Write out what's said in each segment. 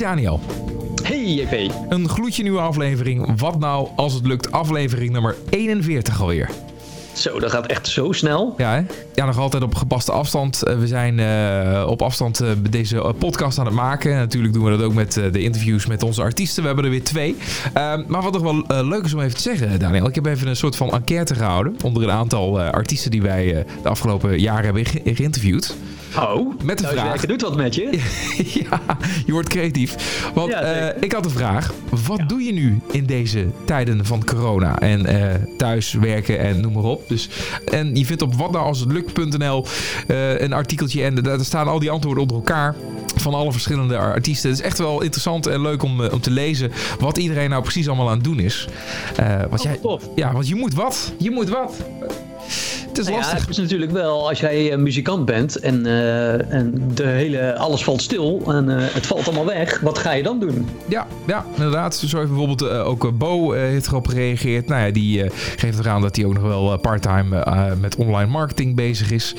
Daniel. Hey JP. Een gloedje nieuwe aflevering. Wat nou als het lukt? Aflevering nummer 41 alweer. Zo, dat gaat echt zo snel. Ja, hè? ja nog altijd op gepaste afstand. Eh, we zijn uh, op afstand uh, deze podcast aan het maken. Natuurlijk doen we dat ook met de interviews met onze artiesten. We hebben er weer twee. Ehm, maar wat nog wel leuk is om even te zeggen, Daniel. Ik heb even een soort van enquête gehouden. Onder een aantal artiesten die wij de afgelopen jaren hebben ge geïnterviewd. Oh, met de nou, vraag. doet wat met je. ja, je wordt creatief. Want ja, ik had de vraag: wat ja. doe je nu in deze tijden van corona? En thuis werken en noem maar op. Dus, en je vindt op wat nou als het lukt.nl uh, een artikeltje en daar staan al die antwoorden onder elkaar van alle verschillende artiesten. Het is echt wel interessant en leuk om, om te lezen wat iedereen nou precies allemaal aan het doen is. Uh, wat oh, jij, tof. Ja, want je moet wat. Je moet wat. Het is nou lastig. Ja, het is natuurlijk wel, als jij muzikant bent en, uh, en de hele, alles valt stil en uh, het valt allemaal weg, wat ga je dan doen? Ja, ja inderdaad. Zo heeft bijvoorbeeld uh, ook Bo heeft erop gereageerd. Nou ja, die geeft eraan dat hij ook nog wel parttime met online marketing bezig is.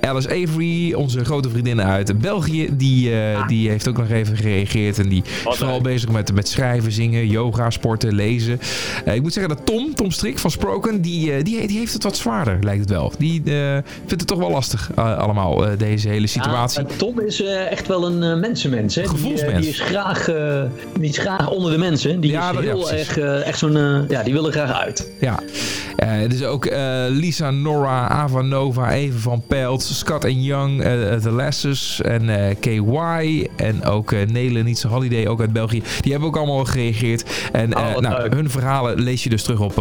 Alice Avery, onze grote vriendin uit België, die, ah. die heeft ook nog even gereageerd. En die is vooral bezig met, met schrijven, zingen, yoga, sporten, lezen. ik moet zeggen dat Tom, Tom Strik van Sproken, die, die, die heeft het wat zwaarder, lijkt het wel. Die uh, vindt het toch wel lastig uh, allemaal, uh, deze hele situatie. Ja, Tom is echt wel een mensenmens. Hè? Gevoelsmens. Die, die, is graag, die is graag onder de mensen. Die ja, is heel ja, erg, echt zo'n... ja, die wil er graag uit. Ja. dus ook Lisa, Nora, Ava Nova, Even van Pelt, Scott en Young, The Lasses en KY. En ook Nietse Holiday, ook uit België. Die hebben ook allemaal gereageerd. En oh, nou, hun verhalen lees je dus terug op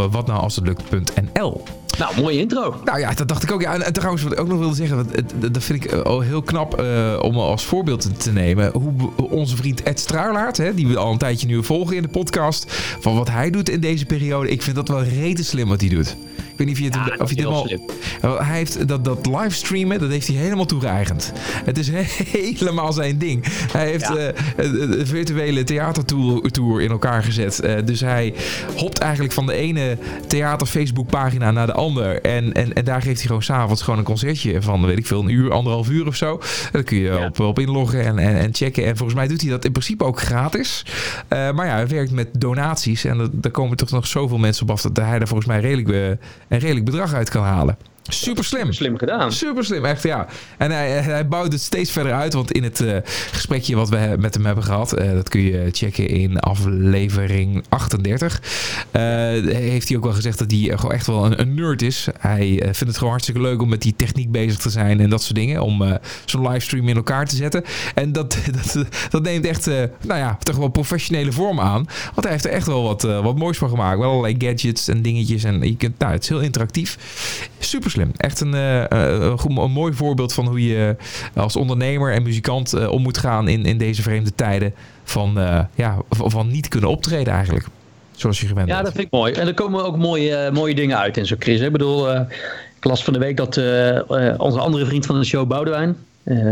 lukt.nl. Nou, mooie intro. Nou ja, dat dacht ik ook. Ja, en, en trouwens, wat ik ook nog wilde zeggen, dat vind ik uh, heel knap uh, om als voorbeeld te nemen. Hoe onze vriend Ed Struilaert, hè, die we al een tijdje nu volgen in de podcast, van wat hij doet in deze periode. Ik vind dat wel rete slim wat hij doet. Ik weet niet of je het, ja, of je dit al. Hij heeft dat, dat livestreamen, dat heeft hij helemaal toegeëigend. Het is helemaal zijn ding. Hij heeft ja. uh, een virtuele theatertour in elkaar gezet. Uh, dus hij hopt eigenlijk van de ene theater Facebook pagina naar de andere. En, en, en daar geeft hij gewoon s'avonds gewoon een concertje van, weet ik veel, een uur, anderhalf uur of zo. Dan kun je ja. op, op inloggen en, en, en, checken. En volgens mij doet hij dat in principe ook gratis. Uh, maar ja, hij werkt met donaties. En daar komen toch nog zoveel mensen op af dat hij daar volgens mij redelijk een redelijk bedrag uit kan halen. Super slim. Slim gedaan. Super slim, echt ja. En hij, hij bouwt het steeds verder uit. Want in het uh, gesprekje wat we met hem hebben gehad, uh, dat kun je checken in aflevering 38. Uh, heeft hij ook wel gezegd dat hij gewoon echt wel een, een nerd is. Hij vindt het gewoon hartstikke leuk om met die techniek bezig te zijn en dat soort dingen. Om zo'n livestream in elkaar te zetten. En dat, dat, dat neemt echt, nou ja, toch wel professionele vorm aan. Want hij heeft er echt wel wat, wat moois van gemaakt. Wel allerlei gadgets en dingetjes. En je kunt, nou, het is heel interactief. Super slim. Echt een, uh, een, een, mooi voorbeeld van hoe je als ondernemer en muzikant uh, om moet gaan in, in deze vreemde tijden van, uh, ja, van niet kunnen optreden eigenlijk. Zoals je gewend ja, bent. dat vind ik mooi. En er komen ook mooie, mooie dingen uit in zo'n Chris. Ik bedoel, ik las van de week dat onze andere vriend van de show, Boudewijn,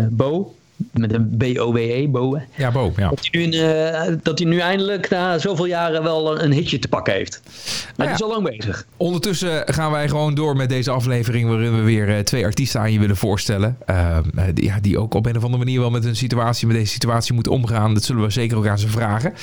Bo, met een B-O-W-E, Bo. Ja, Bo, ja. Dat hij, nu, uh, dat hij nu eindelijk na zoveel jaren wel een hitje te pakken heeft. Maar nou ja. is al lang bezig. Ondertussen gaan wij gewoon door met deze aflevering... waarin we weer uh, twee artiesten aan je willen voorstellen. Uh, die, ja, die ook op een of andere manier wel met hun situatie... met deze situatie moeten omgaan. Dat zullen we zeker ook aan ze vragen.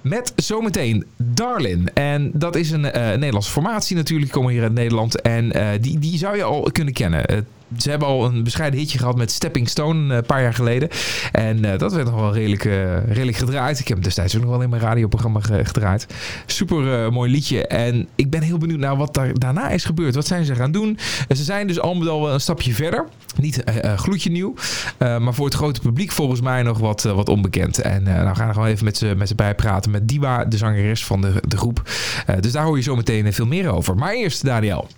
Met zometeen Darlin. En dat is een Nederlandse formatie natuurlijk. Die komen hier uit Nederland. En die, die zou je al kunnen kennen ze hebben al een bescheiden hitje gehad met Stepping Stone een paar jaar geleden. En uh, dat werd nog wel redelijk, uh, redelijk gedraaid. Ik heb hem destijds ook nog wel in mijn radioprogramma gedraaid. Super mooi liedje. En ik ben heel benieuwd naar wat daar daarna is gebeurd. Wat zijn ze gaan doen? ze zijn dus al met al een stapje verder. Niet gloedje nieuw. maar voor het grote publiek volgens mij nog wat, wat onbekend. En nou, we gaan er gewoon even met ze, met ze bijpraten. Met Diva, de zangeres van de, de groep. dus daar hoor je zo meteen veel meer over. Maar eerst Daniel.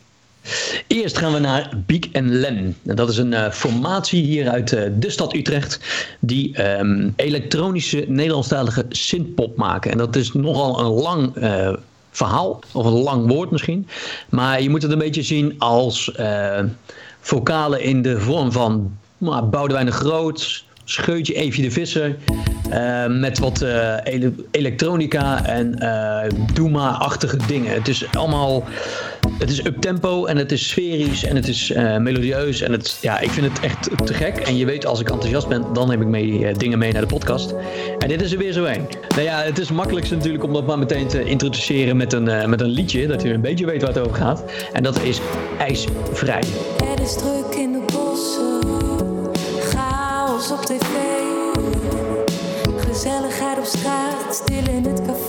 Eerst gaan we naar Biek en Len. Dat is een uh, formatie hier uit uh, de stad Utrecht. Die um, elektronische Nederlandstalige synthpop maken. En dat is nogal een lang uh, verhaal. Of een lang woord misschien. Maar je moet het een beetje zien als vocalen in de vorm van nou, Boudewijn de Groot. Scheutje Evie de Visser. met wat ele elektronica en Doema-achtige dingen. Het is allemaal het is up-tempo en het is sferisch en het is uh, melodieus. En het, ja, ik vind het echt te gek. En je weet, als ik enthousiast ben, dan heb ik mee, dingen mee naar de podcast. En dit is er weer zo een. Nou ja, het is makkelijkst natuurlijk om dat maar meteen te introduceren met een, met een liedje. Dat je een beetje weet waar het over gaat. En dat is IJsvrij. Het is druk in de bossen, chaos op tv. Gezelligheid op straat, stil in het café.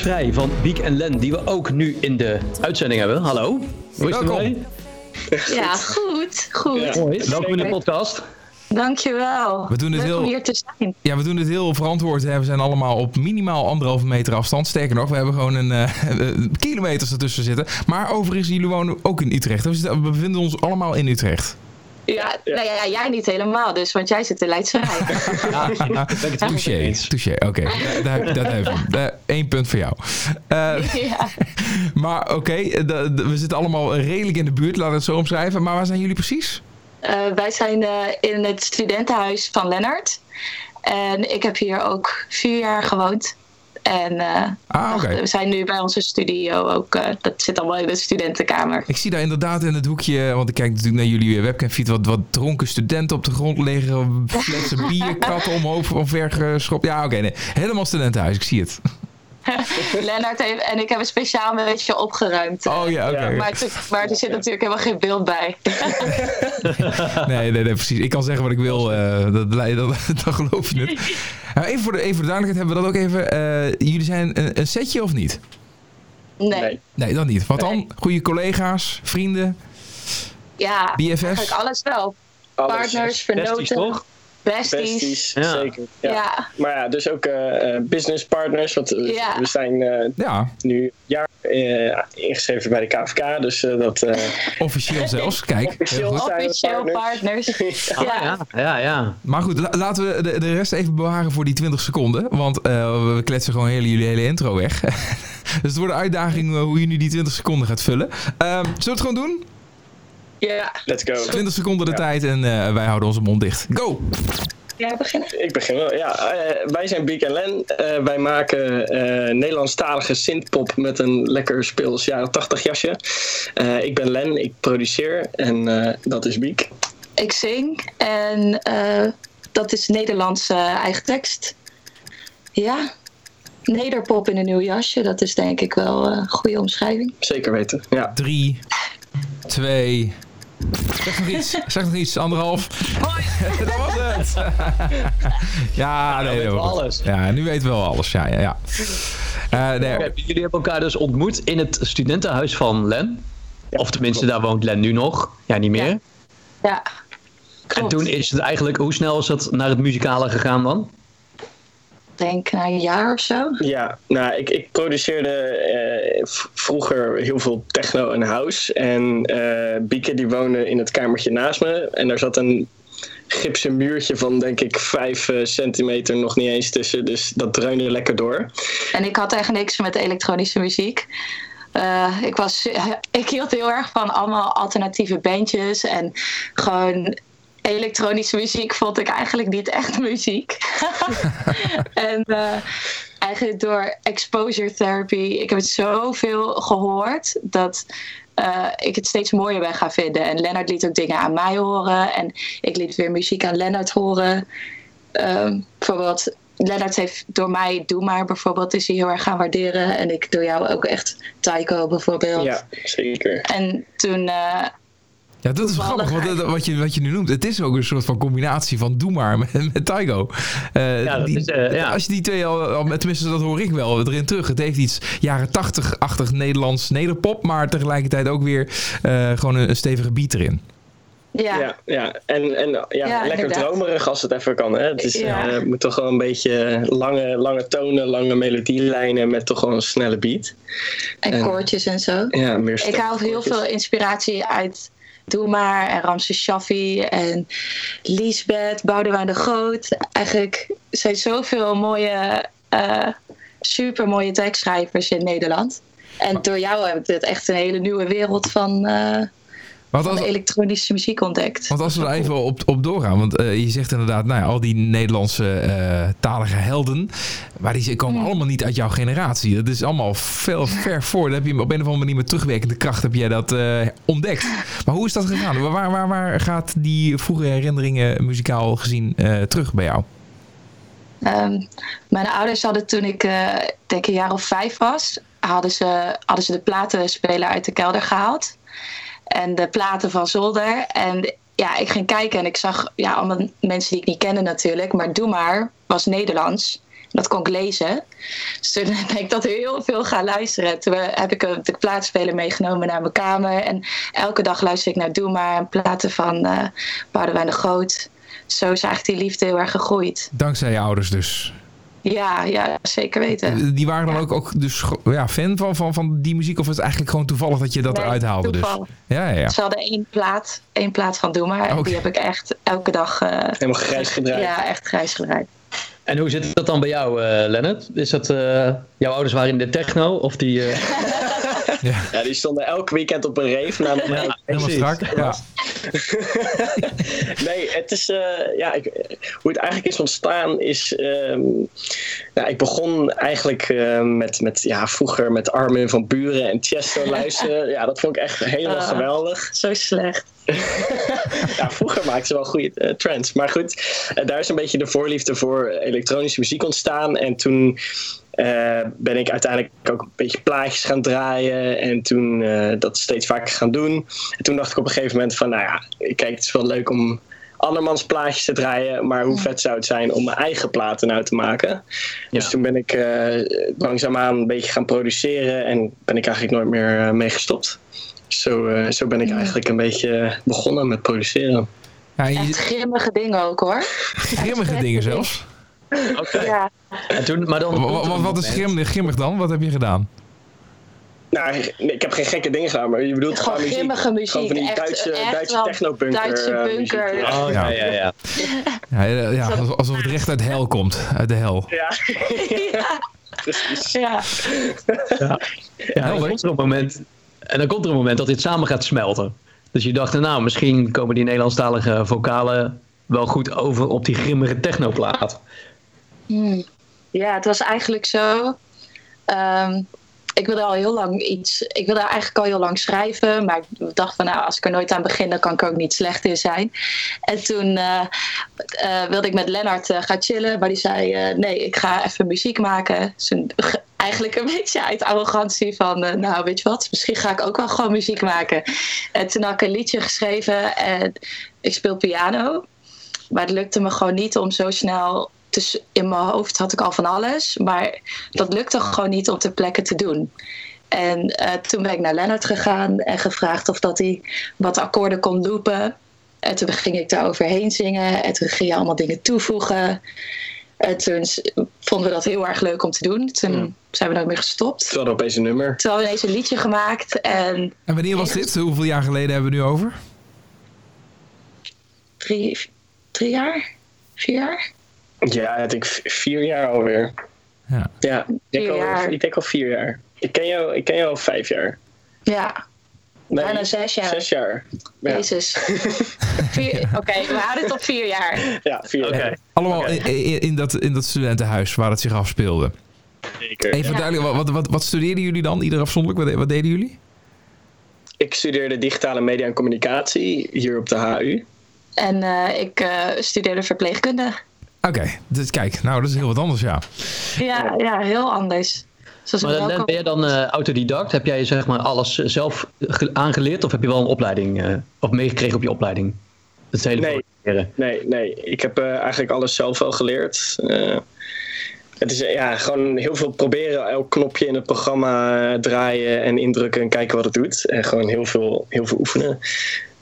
IJsvrij van Biek en Len, die we ook nu in de uitzending hebben. Hallo. Hoe is het ermee? Ja, goed, goed. Mooi. Welkom in de podcast. Dankjewel. We doen het Leuk heel- om hier te zijn. Ja, we doen het heel verantwoord. hè. We zijn allemaal op minimaal anderhalve meter afstand. Sterker nog, we hebben gewoon een eh, eh, kilometers ertussen zitten. Maar overigens, jullie wonen ook in Utrecht. We bevinden ons allemaal in Utrecht. Ja, Nou ja, jij niet helemaal dus, want jij zit in Leidse Rijn. Ja, Touché, touché. Oké, daar, dat even. Eén punt voor jou. Eh, ja. maar oké, eh, we zitten allemaal redelijk in de buurt, laten we het zo omschrijven. Maar waar zijn jullie precies? Eh, wij zijn eh, in het studentenhuis van Lennart. En ik heb hier ook vier jaar gewoond. En eh, Ah, we zijn nu bij onze studio ook. eh, dat zit allemaal in de studentenkamer. Ik zie daar inderdaad in het hoekje, want ik kijk natuurlijk naar jullie webcamfeed, wat, wat dronken studenten op de grond liggen, flessen bier, katten omhoog, omver geschopt. Ja, oké, nee. helemaal studentenhuis, ik zie het. Lennart heeft, en ik hebben speciaal een beetje opgeruimd. Oh ja, oké. Ja, Maar, maar er zit natuurlijk helemaal geen beeld bij. Nee, nee, nee, precies. Ik kan zeggen wat ik wil, eh, dat, dat, geloof je het. Nou, even, voor de, even voor de duidelijkheid hebben we dat ook even. eh, jullie zijn een, een setje of niet? Nee. Nee. Nee, dan niet. Wat dan? Nee. Goede collega's, vrienden, Ja, BFF's? eigenlijk alles wel. Alles. Partners, vernoten, toch? Besties. Besties, Ja. zeker. Ja. Ja. Maar ja, dus ook eh eh, business partners. Want eh, Ja. we zijn eh, Ja, nu een jaar eh, ingeschreven bij de KVK. Dus eh, dat... eh, officieel zelfs. Kijk, Officieel. Officieel partners? partners. Ah, ja. ja, ja, ja. Maar goed, la- laten we de, de rest even bewaren voor die 20 seconden. Want eh, we kletsen gewoon hele, jullie hele intro weg. dus het wordt een uitdaging hoe je nu die 20 seconden gaat vullen. Ehm, zullen we het gewoon doen? Ja. let's go. 20 seconden de Ja. tijd en eh, wij houden onze mond dicht. Go! Jij beginnen? Ik begin wel. Ja, eh, wij zijn Biek en Len. Eh, wij maken eh Nederlandstalige synthpop met een lekker speels jaren 80 jasje. Eh, ik ben Len, ik produceer en eh, dat is Biek. Ik zing en eh, dat is Nederlandse eigen tekst. Ja, nederpop in een nieuw jasje, dat is denk ik wel eh, een goede omschrijving. Zeker weten. Ja. Drie, twee. Zeg nog iets, zeg nog iets, anderhalf. dat was het. ja, nee, weten we dat was- alles. Ja, nu weten we wel alles. Ja, ja, ja. Eh, nee, Oké, Jullie hebben elkaar dus ontmoet in het studentenhuis van Len. Of tenminste, daar woont Len nu nog. Ja, niet meer. Ja. Ja, En toen is het eigenlijk, hoe snel is dat naar het muzikale gegaan dan? Ik denk na een jaar of zo. Ja, nou, ik, ik produceerde eh, vroeger heel veel techno en house. En eh Bieke die woonde in het kamertje naast me. En daar zat een gipsen muurtje van, denk ik, vijf eh, centimeter nog niet eens tussen. Dus dat dreunde lekker door. En ik had echt niks met elektronische muziek. Ik, was, ik hield heel erg van allemaal alternatieve bandjes. En gewoon elektronische muziek vond ik eigenlijk niet echt muziek. en eh, eigenlijk door exposure therapy, ik heb het zoveel gehoord dat eh, ik het steeds mooier ben gaan vinden. En Lennart liet ook dingen aan mij horen. En ik liet weer muziek aan Lennart horen. Ehm, bijvoorbeeld, Lennart heeft door mij Doe Maar bijvoorbeeld is hij heel erg gaan waarderen. En ik door jou ook echt Taiko bijvoorbeeld. Ja, zeker. En toen, eh, ja, dat is grappig, want het- wat je, wat je nu noemt, het is ook een soort van combinatie van Doe maar met, met Taigo. Eh, Ja, die- is, eh, ja. Als je die twee al, al, tenminste dat hoor ik wel erin terug. Het heeft iets jaren 80-achtig Nederlands nederpop, maar tegelijkertijd ook weer eh, gewoon een, een stevige beat erin. ja, Ja, ja. En, en ja, Ja, lekker inderdaad. dromerig als het even kan. Hè? Het is, Ja. eh, moet toch wel een beetje lange, lange tonen, lange melodielijnen met toch wel een snelle beat. en En- koortjes en zo. Ja, meer Ik haal heel veel inspiratie uit Doe Maar en Ramses Shaffi en Liesbeth, Boudewijn de Groot. Eigenlijk zijn zoveel mooie, eh super mooie tekstschrijvers in Nederland. En door jou heb ik dit echt een hele nieuwe wereld van, eh, Want van als, elektronische muziek ontdekt. want als we er even op, op doorgaan, want eh, je zegt inderdaad, nou ja, al die Nederlandse eh, talige helden, maar die komen allemaal niet uit jouw generatie. Dat is allemaal veel ver voor. Dat heb je op een of andere manier met terugwerkende kracht heb jij dat eh, ontdekt. Maar hoe is dat gegaan? Waar, waar, waar gaat die vroege herinneringen muzikaal gezien terug bij jou? Ehm, mijn ouders hadden toen ik denk een jaar of vijf was, hadden ze, hadden ze de platenspeler uit de kelder gehaald. En de platen van zolder. En ja, ik ging kijken en ik zag ja, allemaal mensen die ik niet kende natuurlijk. Maar Doe Maar was Nederlands. Dat kon ik lezen. Dus toen ben ik dat heel veel gaan luisteren. Toen heb ik een- de plaatspeler meegenomen naar mijn kamer. En elke dag luister ik naar Doe Maar en platen van eh Boudewijn de Groot. Zo is eigenlijk die liefde heel erg gegroeid. Dankzij je ouders dus. Ja, ja, zeker weten. Die waren dan ook, ook dus ja, fan van, van, van die muziek? Of is het eigenlijk gewoon toevallig dat je dat Nee, eruit haalde? Dus? toevallig. Ja, ja, ja. Ze hadden één plaat, één plaat van Doe Maar. Die heb ik echt elke dag... eh, Helemaal grijs gedraaid. Ja, echt grijs gedraaid. En hoe zit dat dan bij jou, eh Lennart? Is dat, eh, jouw ouders waren in de techno? Of die, Ja, die stonden elk weekend op een Ja. Helemaal strak. Ja. nee, het is, eh, ja, ik, hoe het eigenlijk is ontstaan is, ehm, nou, ik begon eigenlijk eh, met, met, ja, vroeger met Armin van Buren en Chesto luisteren. Ja, dat vond ik echt helemaal Ah. geweldig. Zo slecht. Ja, vroeger maakten ze wel goede eh, trends. Maar goed, daar is een beetje de voorliefde voor elektronische muziek ontstaan. En toen eh, ben ik uiteindelijk ook een beetje plaatjes gaan draaien. En toen eh, dat steeds vaker gaan doen. En toen dacht ik op een gegeven moment van, nou ja, kijk, het is wel leuk om andermans plaatjes te draaien. Maar hoe vet zou het zijn om mijn eigen platen nou te maken? Dus toen ben ik eh, langzaamaan een beetje gaan produceren. En ben ik eigenlijk nooit meer eh, mee gestopt. Zo, eh, zo ben ik eigenlijk een beetje begonnen met produceren. Ja, Echt grimmige dingen ook hoor. grimmige dingen zelfs. Ja. En toen, maar dan Wat, is grimmig, grimmig dan? Wat heb je gedaan? Nou, ik heb geen gekke dingen gedaan, maar je bedoelt Gewoon muziek. grimmige muziek. Gewoon van die Echt- Duitse, echt Duitse technobunker. Duitse eh, bunker. muziek, ja. Oh, ja, ja, ja. Ja, ja, ja, alsof- alsof het recht uit de hel komt. Uit de hel. Ja, ja. precies. ja. Ja, dan Helder. komt er een moment, en dan komt er een moment dat dit samen gaat smelten. Dus je dacht, nou, misschien komen die Nederlandstalige vocalen wel goed over op die grimmige technoplaat. Hmm. Ja, het was eigenlijk zo. Ehm, ik wilde al heel lang iets. Ik wilde eigenlijk al heel lang schrijven. Maar ik dacht van nou, als ik er nooit aan begin, dan kan ik er ook niet slecht in zijn. En toen eh, eh, wilde ik met Lennart eh, gaan chillen. Maar die zei: nee, ik ga even muziek maken. Eigenlijk een beetje uit arrogantie van, nou weet je wat, misschien ga ik ook wel gewoon muziek maken. En toen had ik een liedje geschreven en ik speel piano. Maar het lukte me gewoon niet om zo snel. Dus in mijn hoofd had ik al van alles. Maar dat lukte gewoon niet om ter plekke te doen. En eh, toen ben ik naar Leonard gegaan en gevraagd of dat hij wat akkoorden kon loopen. En toen ging ik daar overheen zingen. En toen ging je allemaal dingen toevoegen. En toen vonden we dat heel erg leuk om te doen. Toen zijn we nooit meer gestopt. Toen hadden we opeens een nummer. Toen hadden we ineens een liedje gemaakt. En En wanneer was dit? Hoeveel jaar geleden hebben we nu over? drie, drie jaar? Vier jaar? Ja, ik denk vier jaar alweer. Ja. Ja, ik denk, al, jaar. ik denk al vier jaar. Ik ken jou, ik ken jou al vijf jaar. Ja, Nee, bijna zes jaar. Zes jaar. Ja, Jezus. Oké, we houden het op vier jaar. ja vier Oké. jaar. Allemaal in, in, in dat, in dat studentenhuis waar het zich afspeelde. Zeker. Even Ja. duidelijk, wat, wat, wat studeerden jullie dan? Ieder afzonderlijk? Wat, wat deden jullie? Ik studeerde digitale media en communicatie hier op de HU. En eh, ik eh, studeerde verpleegkunde. Oké, dus kijk, nou dat is heel wat anders, ja. Ja, ja heel anders. Zoals Maar ben je dan eh, autodidact? Heb jij zeg maar alles zelf ge- aangeleerd? Of heb je wel een opleiding eh, of meegekregen op je opleiding? Het hele Nee. programmeren. Nee, nee. Ik heb eh, eigenlijk alles zelf wel geleerd. Eh, het is ja, gewoon heel veel proberen. Elk knopje in het programma draaien en indrukken en kijken wat het doet. En gewoon heel veel, heel veel oefenen.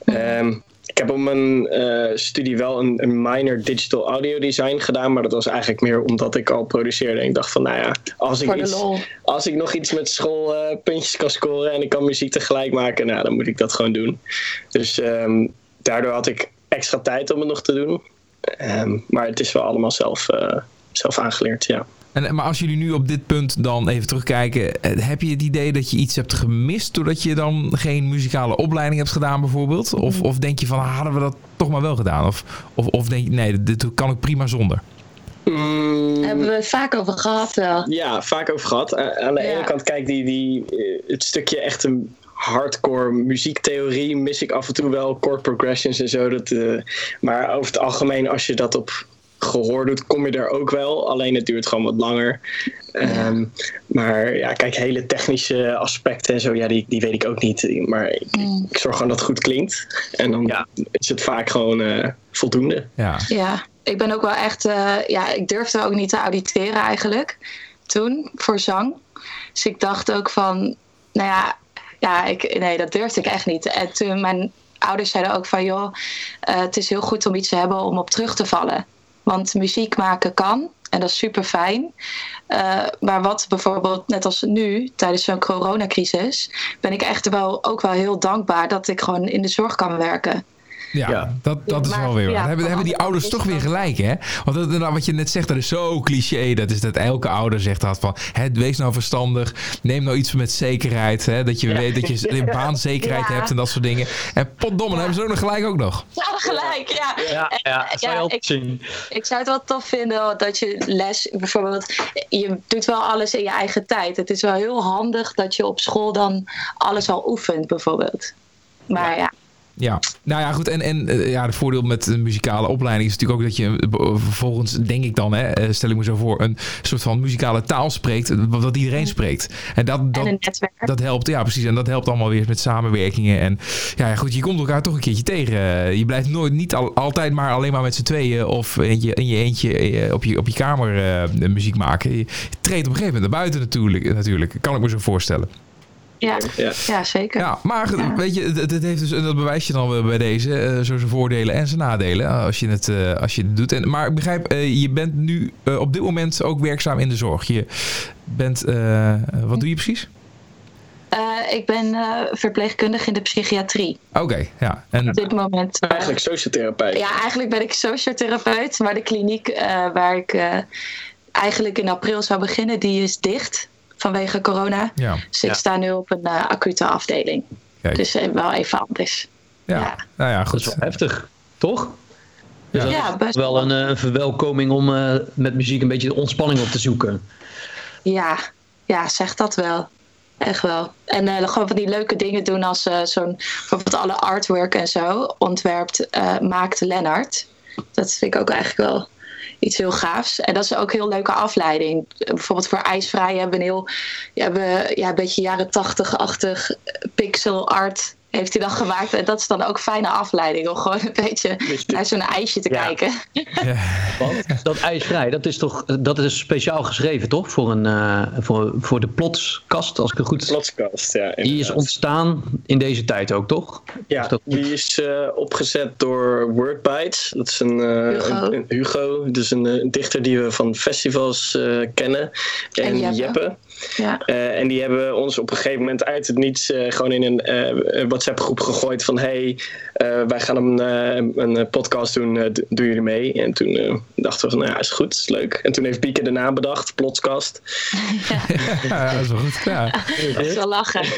Ehm, ik heb op mijn eh, studie wel een, een minor digital audio design gedaan. Maar dat was eigenlijk meer omdat ik al produceerde. En ik dacht van, nou ja, als ik, iets, als ik nog iets met school eh, puntjes kan scoren en ik kan muziek tegelijk maken, nou, dan moet ik dat gewoon doen. Dus ehm, daardoor had ik extra tijd om het nog te doen. Ehm, maar het is wel allemaal zelf, eh, zelf aangeleerd, ja. En, maar als jullie nu op dit punt dan even terugkijken, eh, heb je het idee dat je iets hebt gemist doordat je dan geen muzikale opleiding hebt gedaan bijvoorbeeld? Of, of denk je van, ah, hadden we dat toch maar wel gedaan? Of, of, of denk je, nee, dit kan ik prima zonder? Mm, Hebben we het vaak over gehad wel. Ja, vaak over gehad. Aan de Ja. ene kant, kijk, die, die, eh, het stukje echt een hardcore muziektheorie mis ik af en toe wel. Chord progressions en zo. Dat, eh, maar over het algemeen, als je dat op gehoor doet, kom je er ook wel. Alleen het duurt gewoon wat langer. Ehm, maar ja, kijk, hele technische aspecten en zo, ja, die, die weet ik ook niet. Maar ik, Mm. ik zorg gewoon dat het goed klinkt. En dan Ja. is het vaak gewoon eh, voldoende. Ja. Ja, ik ben ook wel echt. eh, ja, ik durfde ook niet te auditeren eigenlijk. Toen voor zang. Dus ik dacht ook van. Nou ja, ja ik, nee, dat durfde ik echt niet. En toen mijn ouders zeiden ook van. joh, eh, het is heel goed om iets te hebben om op terug te vallen. Want muziek maken kan. En dat is super fijn. maar wat bijvoorbeeld, net als nu, tijdens zo'n coronacrisis, ben ik echt wel ook wel heel dankbaar dat ik gewoon in de zorg kan werken. Ja, Ja. dat, dat is Maar, wel weer waar. ja, hebben, hebben die ouders toch weer gelijk, hè? Want dat, inderdaad, wat je net zegt, dat is zo cliché. Dat is dat elke ouder zegt dat van... Hè, wees nou verstandig. Neem nou iets met zekerheid. Hè, dat je weet dat je een baanzekerheid Ja. hebt en dat soort dingen. En potdomme, dan hebben ze ook nog gelijk ook nog. Ja, gelijk, ja. Ja, En, zou ik, zien. ik zou het wel tof vinden dat je les, bijvoorbeeld, je doet wel alles in je eigen tijd. Het is wel heel handig dat je op school dan alles al oefent, bijvoorbeeld. Maar ja, Ja, nou ja, goed. En, en eh, ja, het voordeel met een muzikale opleiding is natuurlijk ook dat je eh, vervolgens, denk ik dan, hè, eh, stel ik me zo voor, een soort van muzikale taal spreekt, eh, wat iedereen spreekt. En dat, dat, en dat helpt, ja precies. En dat helpt allemaal weer met samenwerkingen. En ja, goed, je komt elkaar toch een keertje tegen. Eh, Je blijft nooit, niet al, altijd maar alleen maar met z'n tweeën of in je, in je eentje eh, op je, op je kamer eh, muziek maken. Je treedt op een gegeven moment naar buiten natuurlijk, natuurlijk. Kan ik me zo voorstellen. Ja, Ja. ja zeker. Ja, maar Ja. weet je, het, het heeft dus, en dat bewijs je dan weer bij deze, eh, zo zijn voordelen en zijn nadelen eh, als je het, eh, als je het doet. En, maar ik begrijp, eh, je bent nu eh, op dit moment ook werkzaam in de zorg. Je bent, wat doe je precies? Eh, ik ben eh, verpleegkundige in de psychiatrie. Oké, ja. En, Op dit moment. Eigenlijk sociotherapeut. Ja, eigenlijk ben ik sociotherapeut, maar de kliniek eh, waar ik eh, eigenlijk in april zou beginnen, die is dicht vanwege corona. ja, Dus ik Ja. sta nu op een eh, acute afdeling. Kijk. Dus eh, wel even anders. ja. ja. Nou ja, Dat is goed. wel heftig, toch? Dus Ja. dat best wel een, eh, een verwelkoming om eh, met muziek een beetje de ontspanning op te zoeken. Ja, ja, zeg dat wel. Echt wel. En eh, gewoon van die leuke dingen doen als eh, zo'n bijvoorbeeld alle artwork en zo ontwerpt, eh, maakt Lennart. Dat vind ik ook eigenlijk wel iets heel gaafs. En dat is ook een heel leuke afleiding. Bijvoorbeeld voor IJsvrij hebben we een heel ja, hebben, ja, een beetje jaren tachtig-achtig pixel art heeft hij dan gemaakt. En dat is dan ook fijne afleiding om gewoon een beetje naar zo'n ijsje te Ja. kijken. Want dat ijsvrij, dat is toch dat is speciaal geschreven, toch? Voor, een, eh, voor, voor de plotskast, als ik het goed Plotkast, ja. Die is inderdaad. ontstaan in deze tijd ook, toch? Ja, Is dat- die is eh, opgezet door Wordbytes. Dat is een eh, Hugo. een, een Hugo, dus een, dichter die we van festivals eh, kennen. En, En Jeppe. Jeppe. Ja. Eh, en die hebben ons op een gegeven moment uit het niets eh, gewoon in een eh, WhatsApp-groep gegooid van hey, eh, wij gaan een, eh, een podcast doen, doen jullie mee? En toen eh, dachten we van, nou ja, is goed, is leuk. En toen heeft Bieke de naam bedacht, Plotkast. Ja, dat is wel goed. Ja. Dat is wel lachen.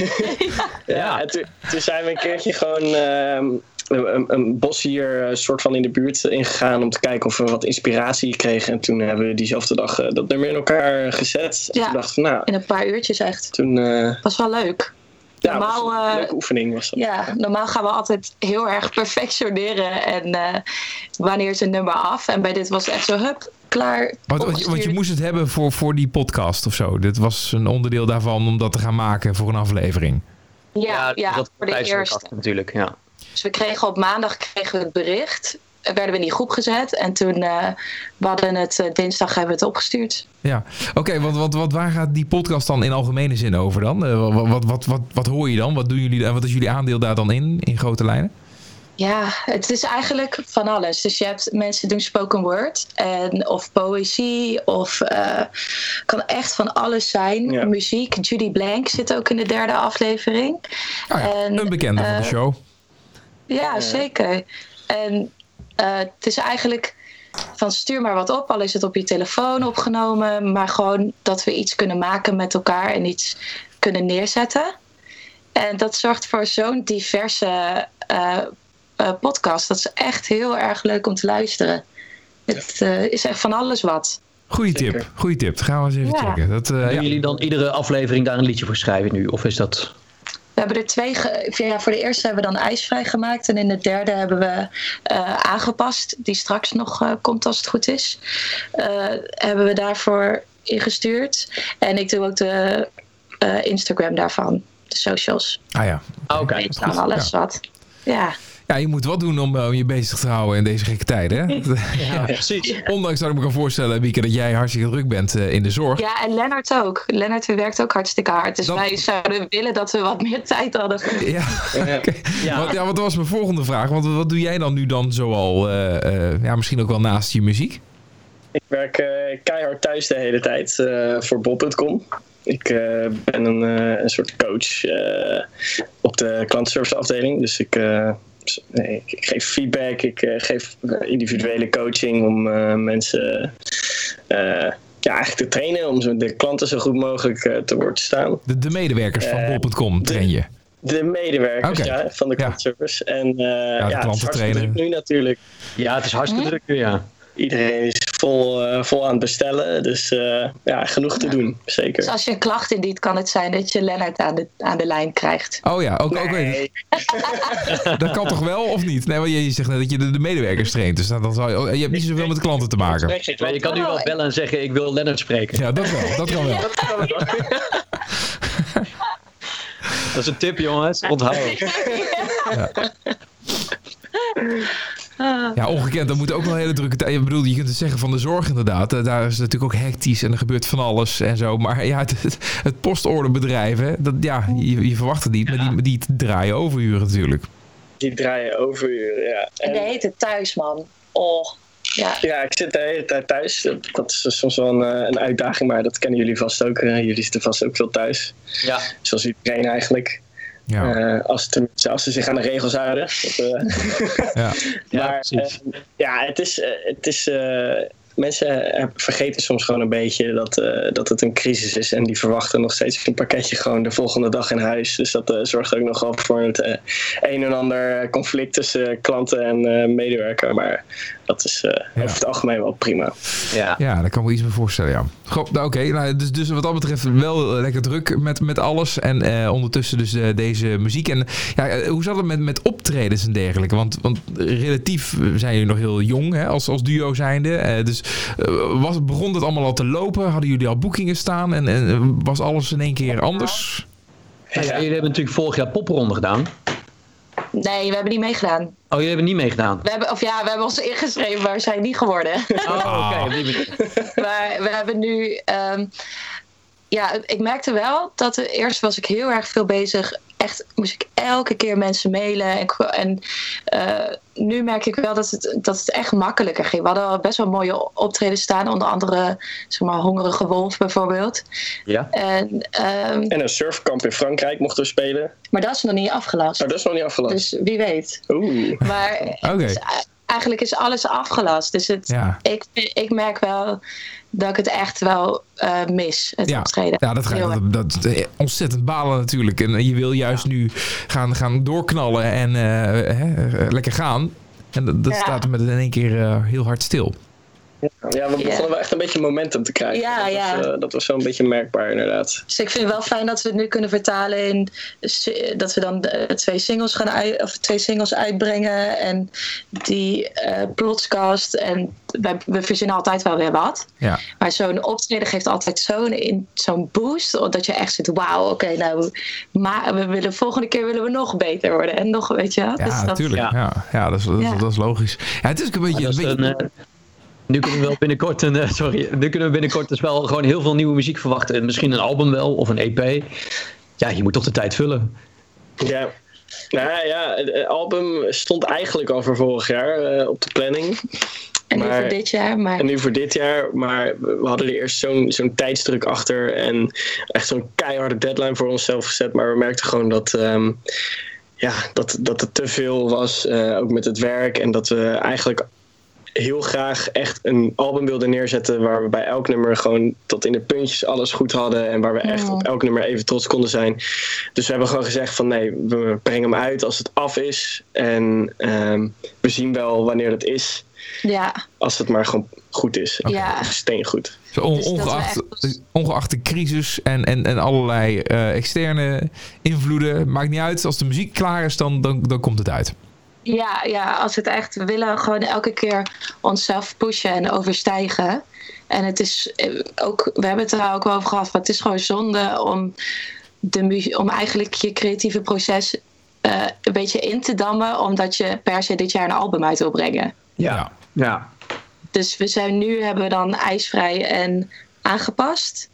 Ja, en toen, toen zijn we een keertje gewoon ehm, een, een bos hier eh, soort van in de buurt ingegaan om te kijken of we wat inspiratie kregen. En toen hebben we diezelfde dag eh, dat nummer in elkaar gezet. En Ja. nou, In een paar uurtjes echt. toen... eh Was wel leuk. ja, Normaal, was een eh, leuke oefening was dat. Ja, normaal gaan we altijd heel erg perfectioneren en eh, wanneer is een nummer af. En bij dit was het echt zo, hup, klaar. Want, want, je, want je opgestuurd. moest het hebben voor, voor die podcast of zo. Dit was een onderdeel daarvan om dat te gaan maken voor een aflevering. Ja, ja, dat voor de eerste. natuurlijk, ja. Dus we kregen op maandag kregen we het bericht. Werden we in die groep gezet. En toen eh we hadden het eh, dinsdag hebben we het opgestuurd. Ja, oké, want wat, wat, waar gaat die podcast dan in algemene zin over dan? Eh, wat, wat, wat, wat, wat hoor je dan? Wat doen jullie en wat is jullie aandeel daar dan in, in grote lijnen? Ja, het is eigenlijk van alles. Dus je hebt mensen die doen spoken word. En, of poëzie. Of eh kan echt van alles zijn. Ja. Muziek. Judy Blank zit ook in de derde aflevering. Ja, En, een bekende van de show. Ja, zeker. En eh, het is eigenlijk van stuur maar wat op, al is het op je telefoon opgenomen, maar gewoon dat we iets kunnen maken met elkaar en iets kunnen neerzetten. En dat zorgt voor zo'n diverse eh, eh, podcast. Dat is echt heel erg leuk om te luisteren. Het eh, is echt van alles wat. Goeie zeker. tip, goeie tip. Dat gaan we eens even Ja. checken. Dat, eh, Doen ja. jullie dan iedere aflevering daar een liedje voor schrijven nu? Of is dat... We hebben er twee. ja, voor de eerste hebben we dan ijsvrij gemaakt. En in de derde hebben we eh, aangepast. Die straks nog eh, komt als het goed is. Eh, hebben we daarvoor ingestuurd. En ik doe ook de Instagram daarvan. De socials. Ah ja. Oké. Dan alles wat. Ja. Ja, je moet wat doen om, eh, om je bezig te houden in deze gekke tijden. Hè? Ja, precies. Ondanks dat ik me kan voorstellen, Bieke, dat jij hartstikke druk bent eh, in de zorg. ja, en Lennart ook. Lennart werkt ook hartstikke hard. Dus Dat- wij zouden willen dat we wat meer tijd hadden. Ja, Ja. Ja. Want, ja, wat was mijn volgende vraag? Want wat doe jij dan nu dan zoal, eh, eh, ja, misschien ook wel naast je muziek? Ik werk eh, keihard thuis de hele tijd eh, voor Bob.com. Ik eh, ben een, eh, een soort coach eh, op de klantenservice afdeling. Dus ik, eh, nee, ik geef feedback, ik eh, geef individuele coaching om eh, mensen eh, ja, eigenlijk te trainen. Om zo- de klanten zo goed mogelijk eh, te woord te staan. De, de medewerkers van Eh, bol.com train je. De medewerkers ja, van de Ja. klantenservice. En eh, ja, het is klanten hartstikke trainen. druk nu natuurlijk. Ja, het is hartstikke druk nu, ja. Iedereen is vol, eh, vol aan het bestellen. Dus eh, ja, genoeg te doen. Zeker. Dus als je een klacht indient, kan het zijn dat je Lennart aan de, aan de lijn krijgt. Oh ja, ook, dat kan toch wel of niet? Nee, want je je zegt net dat je de, de medewerkers traint. Dus dan, dan zal je, oh, je hebt niet zoveel met de klanten te maken. Maar je kan nu wel bellen en zeggen, ik wil Lennart spreken. Ja, dat wel. Dat kan wel. Dat is een tip, jongens. Onthoud. Ja, ongekend. Dat moet ook wel een hele drukke tijd. Ik bedoel, je kunt het zeggen van de zorg inderdaad. Eh, Daar is het natuurlijk ook hectisch en er gebeurt van alles en zo. Maar ja, het, het, het postorderbedrijf, hè, dat, ja, je, je verwacht het niet. Maar die, die draaien overuren natuurlijk. Die draaien overuren, ja. En de En, heet het thuis, man. Oh, ja. ja, ik zit de hele tijd thuis. Dat- is soms wel een, eh, een uitdaging, maar dat kennen jullie vast ook. Jullie zitten vast ook veel thuis. Ja. Zoals iedereen eigenlijk. Ja, Eh, als, tenminste, als ze zich aan de regels houden. Dat, eh, ja. Ja, maar precies. eh, ja, het is, het is eh, mensen eh, vergeten soms gewoon een beetje dat, eh, dat het een crisis is. En die verwachten nog steeds een pakketje gewoon de volgende dag in huis. Dus dat eh, zorgt ook nogal voor het eh, een en ander conflict tussen klanten en eh, medewerker. Maar dat is eh, over het algemeen wel prima. Ja. Ja, daar kan ik me iets bij voorstellen, ja. Goh, nou, Oké, nou, dus, dus wat dat betreft wel lekker druk met, met alles. En eh, ondertussen dus deze muziek. En ja, hoe zat het met, met optredens en dergelijke? Want, want relatief zijn jullie nog heel jong hè, als, als duo zijnde. Eh, dus was, begon het allemaal al te lopen? Hadden jullie al boekingen staan? En, en eh, was alles in één keer anders? Nou ja, jullie hebben natuurlijk vorig jaar popronde gedaan. Nee, we hebben niet meegedaan. Oh, jullie hebben niet meegedaan. We hebben, of ja, we hebben ons ingeschreven, maar we zijn niet geworden. Oh, oké. maar we hebben nu. ehm, ja, ik merkte wel dat er, eerst was ik heel erg veel bezig. Echt moest ik elke keer mensen mailen. En, en eh, nu merk ik wel dat het, dat het echt makkelijker ging. We hadden al best wel mooie optredens staan. Onder andere, zeg maar, Hongerige Wolf bijvoorbeeld. Ja. En, ehm, En een surfkamp in Frankrijk mochten we spelen. maar dat is nog niet afgelast. Oh, dat is nog niet afgelast. Dus wie weet. Oeh. Maar eigenlijk is alles afgelast. Dus het, Ja. ik, ik merk wel dat ik het echt wel eh, mis, het Ja, optreden. ja dat, gaat, dat, dat, eh, ontzettend balen natuurlijk. En je wil juist nu gaan, gaan doorknallen en eh, hè, eh, lekker gaan. En dat, dat Ja. staat met in één keer eh, heel hard stil. Ja, we begonnen wel echt een beetje momentum te krijgen. Ja, dat, ja. Was, eh, dat was wel een beetje merkbaar inderdaad. Dus ik vind het wel fijn dat we het nu kunnen vertalen in dat we dan de- twee singles gaan uit, of twee singles uitbrengen en die eh plotscast en we, we verzinnen altijd wel weer wat. Ja. Maar zo'n optreden geeft altijd zo'n in- zo'n boost dat je echt zit, wauw, oké, nou, maar we willen volgende keer willen we nog beter worden en nog, weet je. Ja, Dus dat- natuurlijk. Ja. ja. Ja, dat, is, dat, is- Ja. dat is logisch. Ja, het is ook een beetje... Een beetje eh, nu kunnen we wel binnenkort een, eh, sorry, nu kunnen we binnenkort dus wel gewoon heel veel nieuwe muziek verwachten. Misschien een album wel of een EP. Ja, je moet toch de tijd vullen. Ja. Nou ja, het album stond eigenlijk al voor vorig jaar eh, op de planning. en nu maar- voor dit jaar, maar En nu voor dit jaar, maar we we hadden er eerst zo'n zo'n tijdsdruk achter en echt zo'n keiharde deadline voor onszelf gezet. Maar we merkten gewoon dat, ehm, ja, dat, dat het te veel was, eh, ook met het werk. En dat we eigenlijk heel graag echt een album wilden neerzetten waar we bij elk nummer gewoon tot in de puntjes alles goed hadden. En waar we echt Ja. op elk nummer even trots konden zijn. Dus we hebben gewoon gezegd van nee, we brengen hem uit als het af is. En ehm, we zien wel wanneer dat is ja, als het maar gewoon goed is. Ja. Steengoed. On- Dus ongeacht, echt- ongeacht de crisis en, en, en allerlei eh, externe invloeden. Maakt niet uit. Als de muziek klaar is, dan, dan, dan komt het uit. Ja, ja, als we het echt we willen, gewoon elke keer onszelf pushen en overstijgen. En het is eh, ook, we hebben het er ook over gehad, maar het is gewoon zonde om, de mu- om eigenlijk je creatieve proces eh, een beetje in te dammen, omdat je per se dit jaar een album uit wil brengen. Ja. Ja. Dus we zijn nu hebben we dan ijsvrij en aangepast.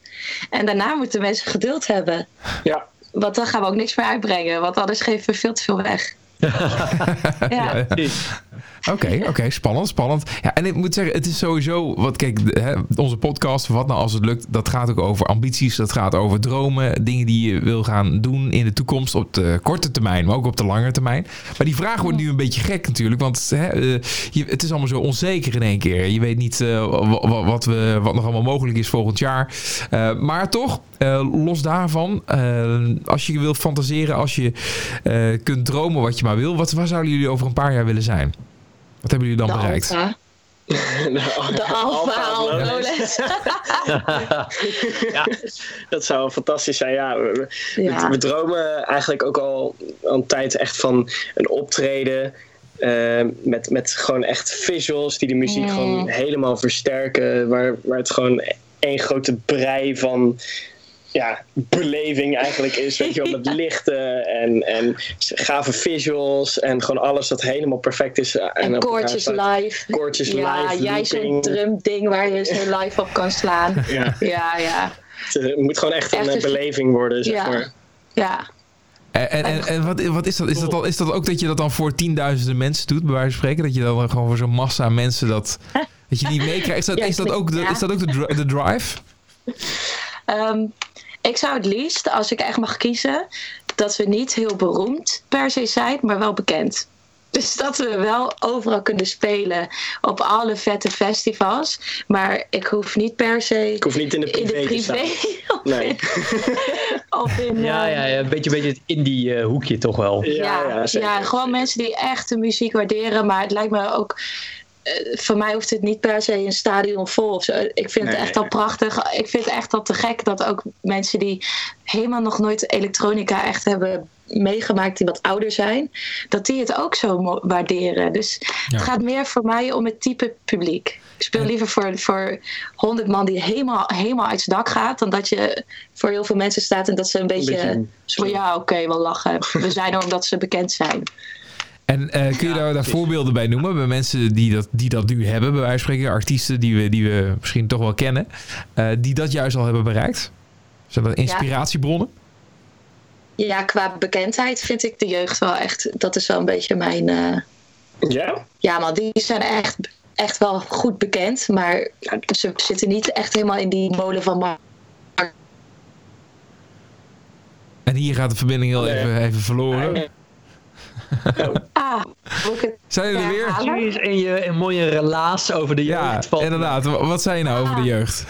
En daarna moeten mensen geduld hebben. Ja. Want dan gaan we ook niks meer uitbrengen, want anders geven we veel te veel weg. Ja. Oké, oké, spannend, spannend. Ja, en ik moet zeggen, het is sowieso, wat kijk, hè, onze podcast, wat nou als het lukt, dat gaat ook over ambities, dat gaat over dromen, dingen die je wil gaan doen in de toekomst op de korte termijn, maar ook op de lange termijn. Maar die vraag wordt nu een beetje gek natuurlijk, want hè, eh, je, het is allemaal zo onzeker in één keer. Je weet niet eh, wa- wa- wat, we, wat nog allemaal mogelijk is volgend jaar. Eh, maar toch, los daarvan, als je wil fantaseren, als je kunt dromen wat je maar wil, wat, waar zouden jullie over een paar jaar willen zijn? Wat hebben jullie dan De bereikt? alfa. De alfa Alpha ja, dat zou fantastisch zijn. Ja, we, Ja. we dromen eigenlijk ook al een tijd echt van een optreden. eh, met, met gewoon echt visuals die de muziek Mm. gewoon helemaal versterken. Waar, waar het gewoon één grote brei van ja, beleving eigenlijk is. Weet je wel, met lichten en, en gave visuals. En gewoon alles dat helemaal perfect is. En, En elkaar koortjes live. Koortjes ja, live, jij zo'n drumding waar je zo live op kan slaan. Ja. Ja, ja. Het moet gewoon echt een Echt eh, een- beleving worden, zeg Ja. maar. Ja, En, en, en, en wat, wat is dat? Is dat, al, is dat ook dat je dat dan voor tienduizenden mensen doet, bij wijze van spreken? Dat je dan gewoon voor zo'n massa mensen dat, dat je die meekrijgt? Is dat, Ja, is dat ook de, ja. is dat ook de, de drive? Ehm, ik zou het liefst, als ik echt mag kiezen, dat we niet heel beroemd per se zijn, maar wel bekend. Dus dat we wel overal kunnen spelen op alle vette festivals. Maar ik hoef niet per se Ik hoef niet in de in privé, de te staan. privé of, Nee. in, of in, Ja, ja, ja, een beetje, beetje het indie eh, hoekje toch wel. Ja, ja, ja, zeker. ja, gewoon mensen die echt de muziek waarderen. Maar het lijkt me ook. Eh, voor mij hoeft het niet per se een stadion vol of zo. Ik vind Nee, het echt al nee. prachtig. Ik vind het echt al te gek dat ook mensen die helemaal nog nooit elektronica echt hebben meegemaakt, die wat ouder zijn, dat die het ook zo waarderen. Dus Ja. het gaat meer voor mij om het type publiek. Ik speel liever voor, voor 100 man die helemaal, helemaal uit zijn dak gaat, dan dat je voor heel veel mensen staat en dat ze een beetje, beetje- zo ja, oké, wel lachen. We zijn er omdat ze bekend zijn. En eh, kun je daar, daar voorbeelden bij noemen? Bij mensen die dat, die dat nu hebben, bij wijze van spreken. Artiesten die we, die we misschien toch wel kennen. eh, die dat juist al hebben bereikt. Zijn dat inspiratiebronnen? Ja, qua bekendheid vind ik de jeugd wel echt, dat is wel een beetje mijn. eh, Ja? ja, man, die zijn echt, echt wel goed bekend, maar ze zitten niet echt helemaal in die molen van. En hier gaat de verbinding heel even, even verloren. Ah, het Zijn jullie er weer? in je een mooie relaas over de Ja, jeugd van... inderdaad. Wa- Wat zei je nou over de jeugd?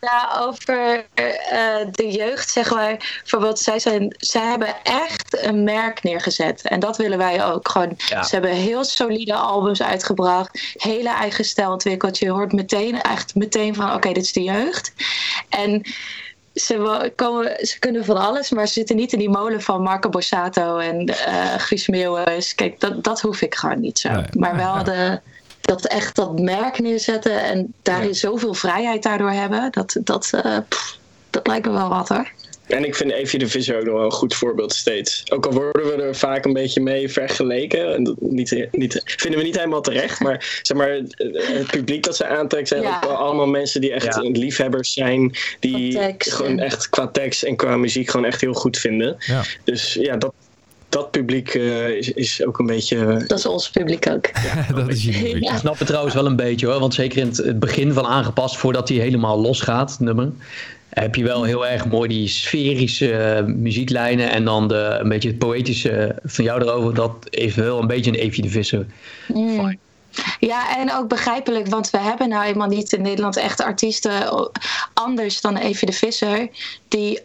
Ja, over eh, de jeugd, zeg maar. Bijvoorbeeld, zij, zijn, zij hebben echt een merk neergezet. En dat willen wij ook. Gewoon, Ja. Ze hebben heel solide albums uitgebracht. Hele eigen stijl ontwikkeld. Je hoort meteen, echt meteen van, oké, dit is de jeugd. En ze, komen, ze kunnen van alles, maar ze zitten niet in die molen van Marco Borsato en eh Guus Meeuwis. Kijk, dat, dat hoef ik gewoon niet zo. Nee. Maar wel Ja. de, dat echt dat merk neerzetten en daarin Ja. zoveel vrijheid daardoor hebben, dat, dat, eh, pff, dat lijkt me wel wat hoor. En ik vind Evie de Visser ook nog wel een goed voorbeeld steeds. Ook al worden we er vaak een beetje mee vergeleken. En dat niet, niet, vinden we niet helemaal terecht. Maar zeg maar, het publiek dat ze aantrekt zijn Ja. ook wel allemaal mensen die echt Ja. liefhebbers zijn. Die Qua tekst gewoon echt qua tekst en qua muziek gewoon echt heel goed vinden. Ja. Dus ja, dat, dat publiek eh, is, is ook een beetje... Dat is ons publiek ook. dat is jullie. Ja. Ik snap het trouwens wel een beetje hoor. Want zeker in het- begin van aangepast, voordat hij helemaal losgaat, nummer. Heb je wel heel erg mooi die sferische eh, muzieklijnen. En dan de, een beetje het poëtische van jou erover. Dat heeft wel een beetje een Evie de Visser. Mm. Ja, en ook begrijpelijk, want we hebben nou eenmaal niet in Nederland echt artiesten anders dan Evie de Visser, die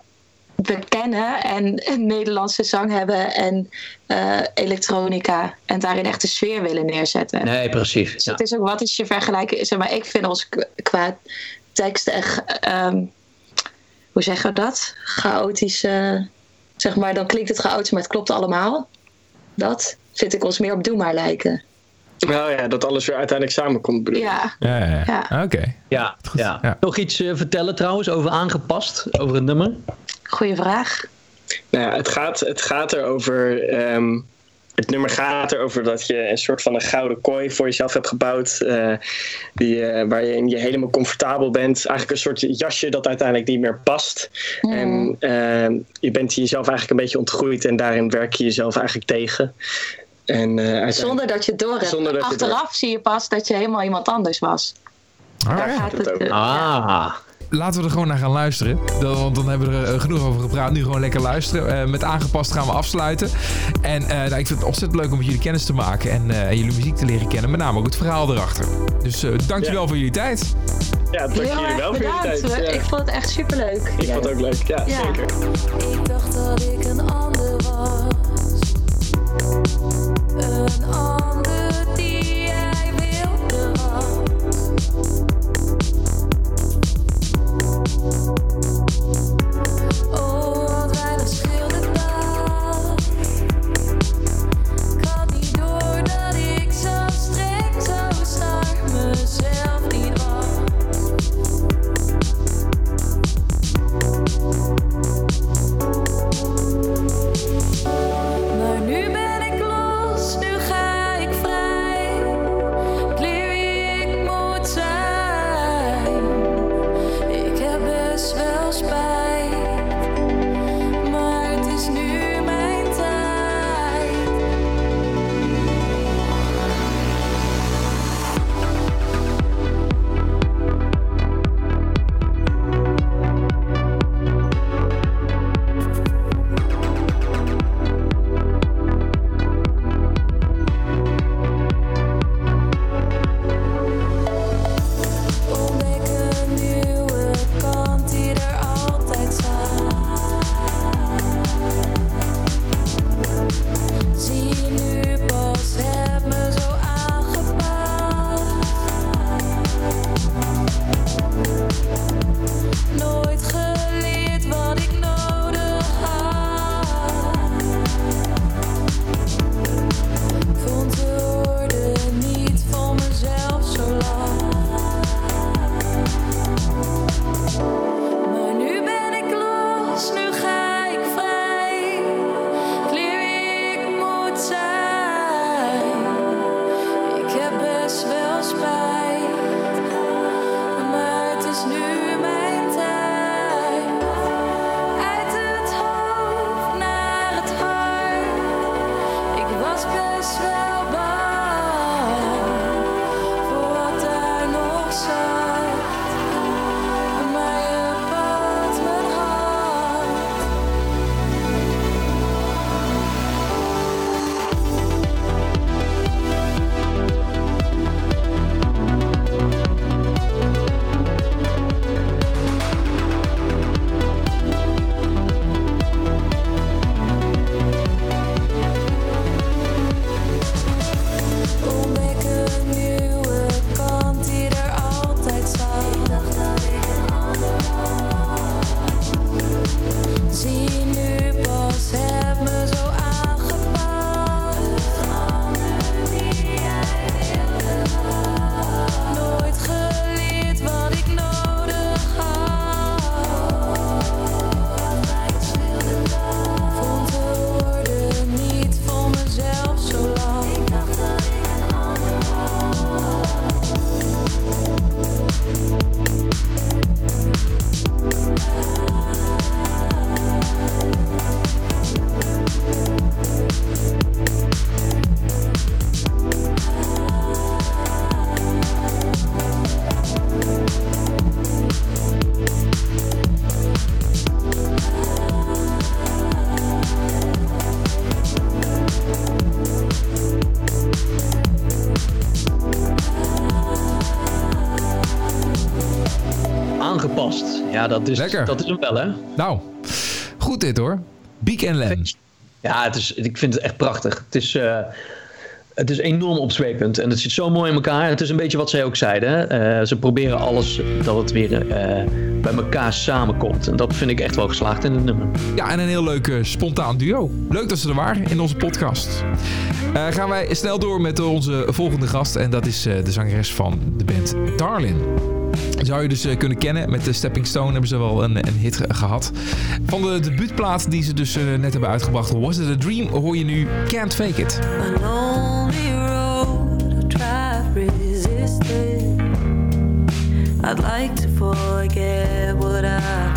we kennen en een Nederlandse zang hebben en eh, elektronica en daarin echt de sfeer willen neerzetten. Nee, precies. Dus Ja. het is ook wat is je vergelijken. Zeg maar, ik vind ons qua tekst echt, ehm, hoe zeggen we dat? Chaotisch, eh, zeg maar, dan klinkt het chaotisch, maar het klopt allemaal. Dat vind ik ons meer op Doe maar lijken. Nou ja, dat alles weer uiteindelijk samenkomt bedoel. Ja, Ja, ja, ja. Ja. Oké. Ja, ja. Ja. Nog iets eh, vertellen trouwens over aangepast, over het nummer? Goede vraag. Nou ja, het gaat, het gaat erover. ehm, het nummer gaat erover dat je een soort van een gouden kooi voor jezelf hebt gebouwd. eh, die, eh, waar je in je helemaal comfortabel bent. Eigenlijk een soort jasje dat uiteindelijk niet meer past. En ehm, je bent jezelf eigenlijk een beetje ontgroeid. En daarin werk je jezelf eigenlijk tegen. En, eh, uiteindelijk- Zonder dat je door hebt. Zonder dat je het Achteraf zie je pas dat je helemaal iemand anders was. Daar Alright. gaat het eh, ja. Laten we er gewoon naar gaan luisteren. Dan, want dan hebben we er eh, genoeg over gepraat. Nu gewoon lekker luisteren. Eh, met aangepast gaan we afsluiten. En eh, nou, ik vind het ontzettend leuk om met jullie kennis te maken. En eh, jullie muziek te leren kennen. Met name ook het verhaal erachter. Dus eh dankjewel Ja. voor jullie tijd. ja, dank Heel jullie erg wel voor jullie tijd. Ja. Ik vond het echt superleuk. Ik vond het ook leuk. Ja, Ja. zeker. Ik dacht dat ik een ander was. Een ander Ja, dat is, Lekker. dat is hem wel, hè? Nou, goed dit hoor. Biek en Len. Ja, het is, ik vind het echt prachtig. Het is, eh, het is enorm opzwepend en het zit zo mooi in elkaar. Het is een beetje wat zij ook zeiden. hè. Eh, ze proberen alles dat het weer eh, bij elkaar samenkomt. En dat vind ik echt wel geslaagd in het nummer. Ja, en een heel leuk spontaan duo. Leuk dat ze er waren in onze podcast. Gaan wij snel door met onze volgende gast. En dat is de zangeres van de band Darlin. Zou je dus eh, kunnen kennen. Met de Stepping Stone hebben ze wel een, een hit ge- gehad. Van de debuutplaat die ze dus eh, net hebben uitgebracht, Was It A Dream, hoor je nu Can't Fake It. I. I'd like to forget what I've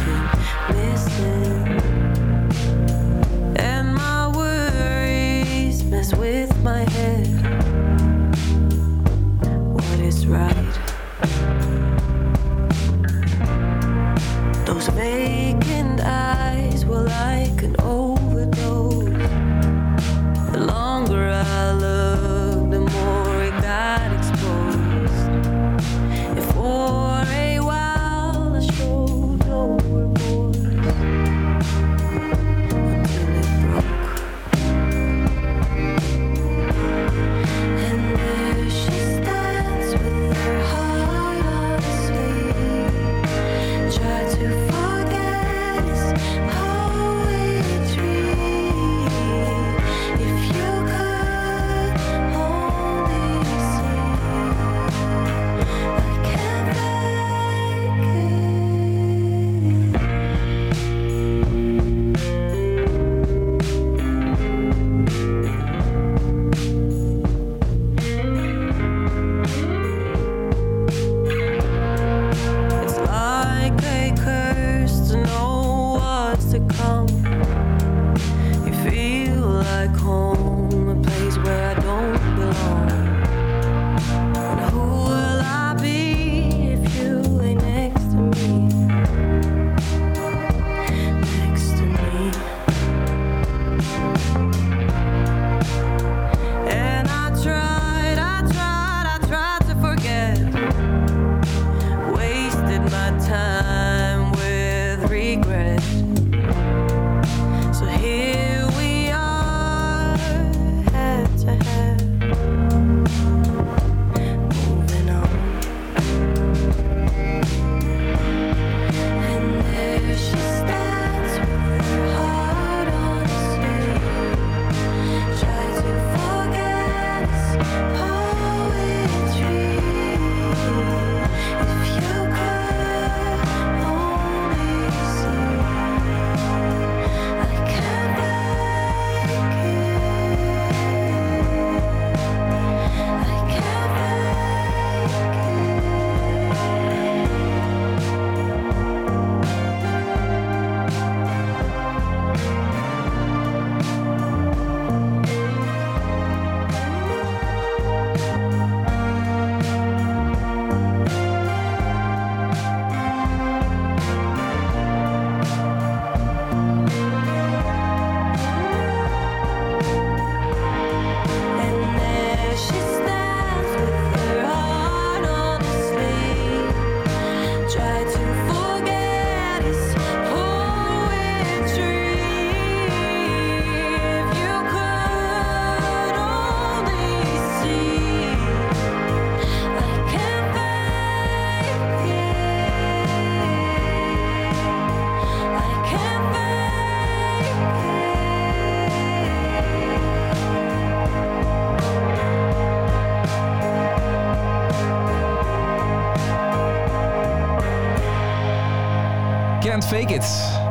Can't Fake It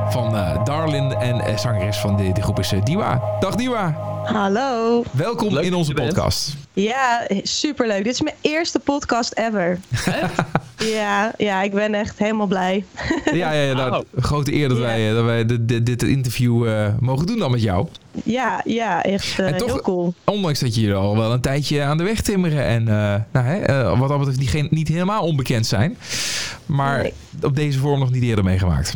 van eh, Darlin en eh, zangeres van de, de groep is Diwa. Dag Diwa, Hallo. welkom Leuk in onze podcast. Ja, superleuk. Dit is mijn eerste podcast ever. Ja, ja, ik ben echt helemaal blij. Ja, ja, ja nou, grote eer dat wij, dat wij dit, dit, dit interview eh, mogen doen dan met jou. Ja, ja, echt eh, En toch- heel cool. Ondanks dat je hier al wel een tijdje aan de weg timmeren en eh, nou, hè, eh, wat dat betreft niet, geen, niet helemaal onbekend zijn. Maar Nee. op deze vorm nog niet eerder meegemaakt.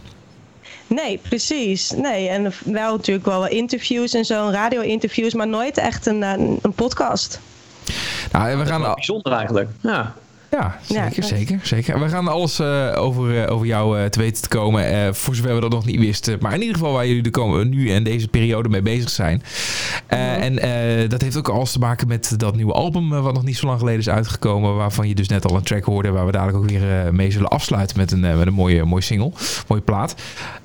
Nee, precies. Nee, en wel natuurlijk wel interviews en zo, radio-interviews, maar nooit echt een, eh, een podcast. Nou, en we gaan, al- Bijzonder eigenlijk. Ja. Ja, zeker, zeker, zeker. We gaan alles eh, over, eh, over jou eh, te weten te komen, voor zover we dat nog niet wisten. Maar in ieder geval waar jullie de komen, nu en deze periode mee bezig zijn. Eh, En dat heeft ook alles te maken met dat nieuwe album, wat nog niet zo lang geleden is uitgekomen. Waarvan je dus net al een track hoorde, waar we dadelijk ook weer mee zullen afsluiten met een, met een mooie, mooie single, mooie plaat.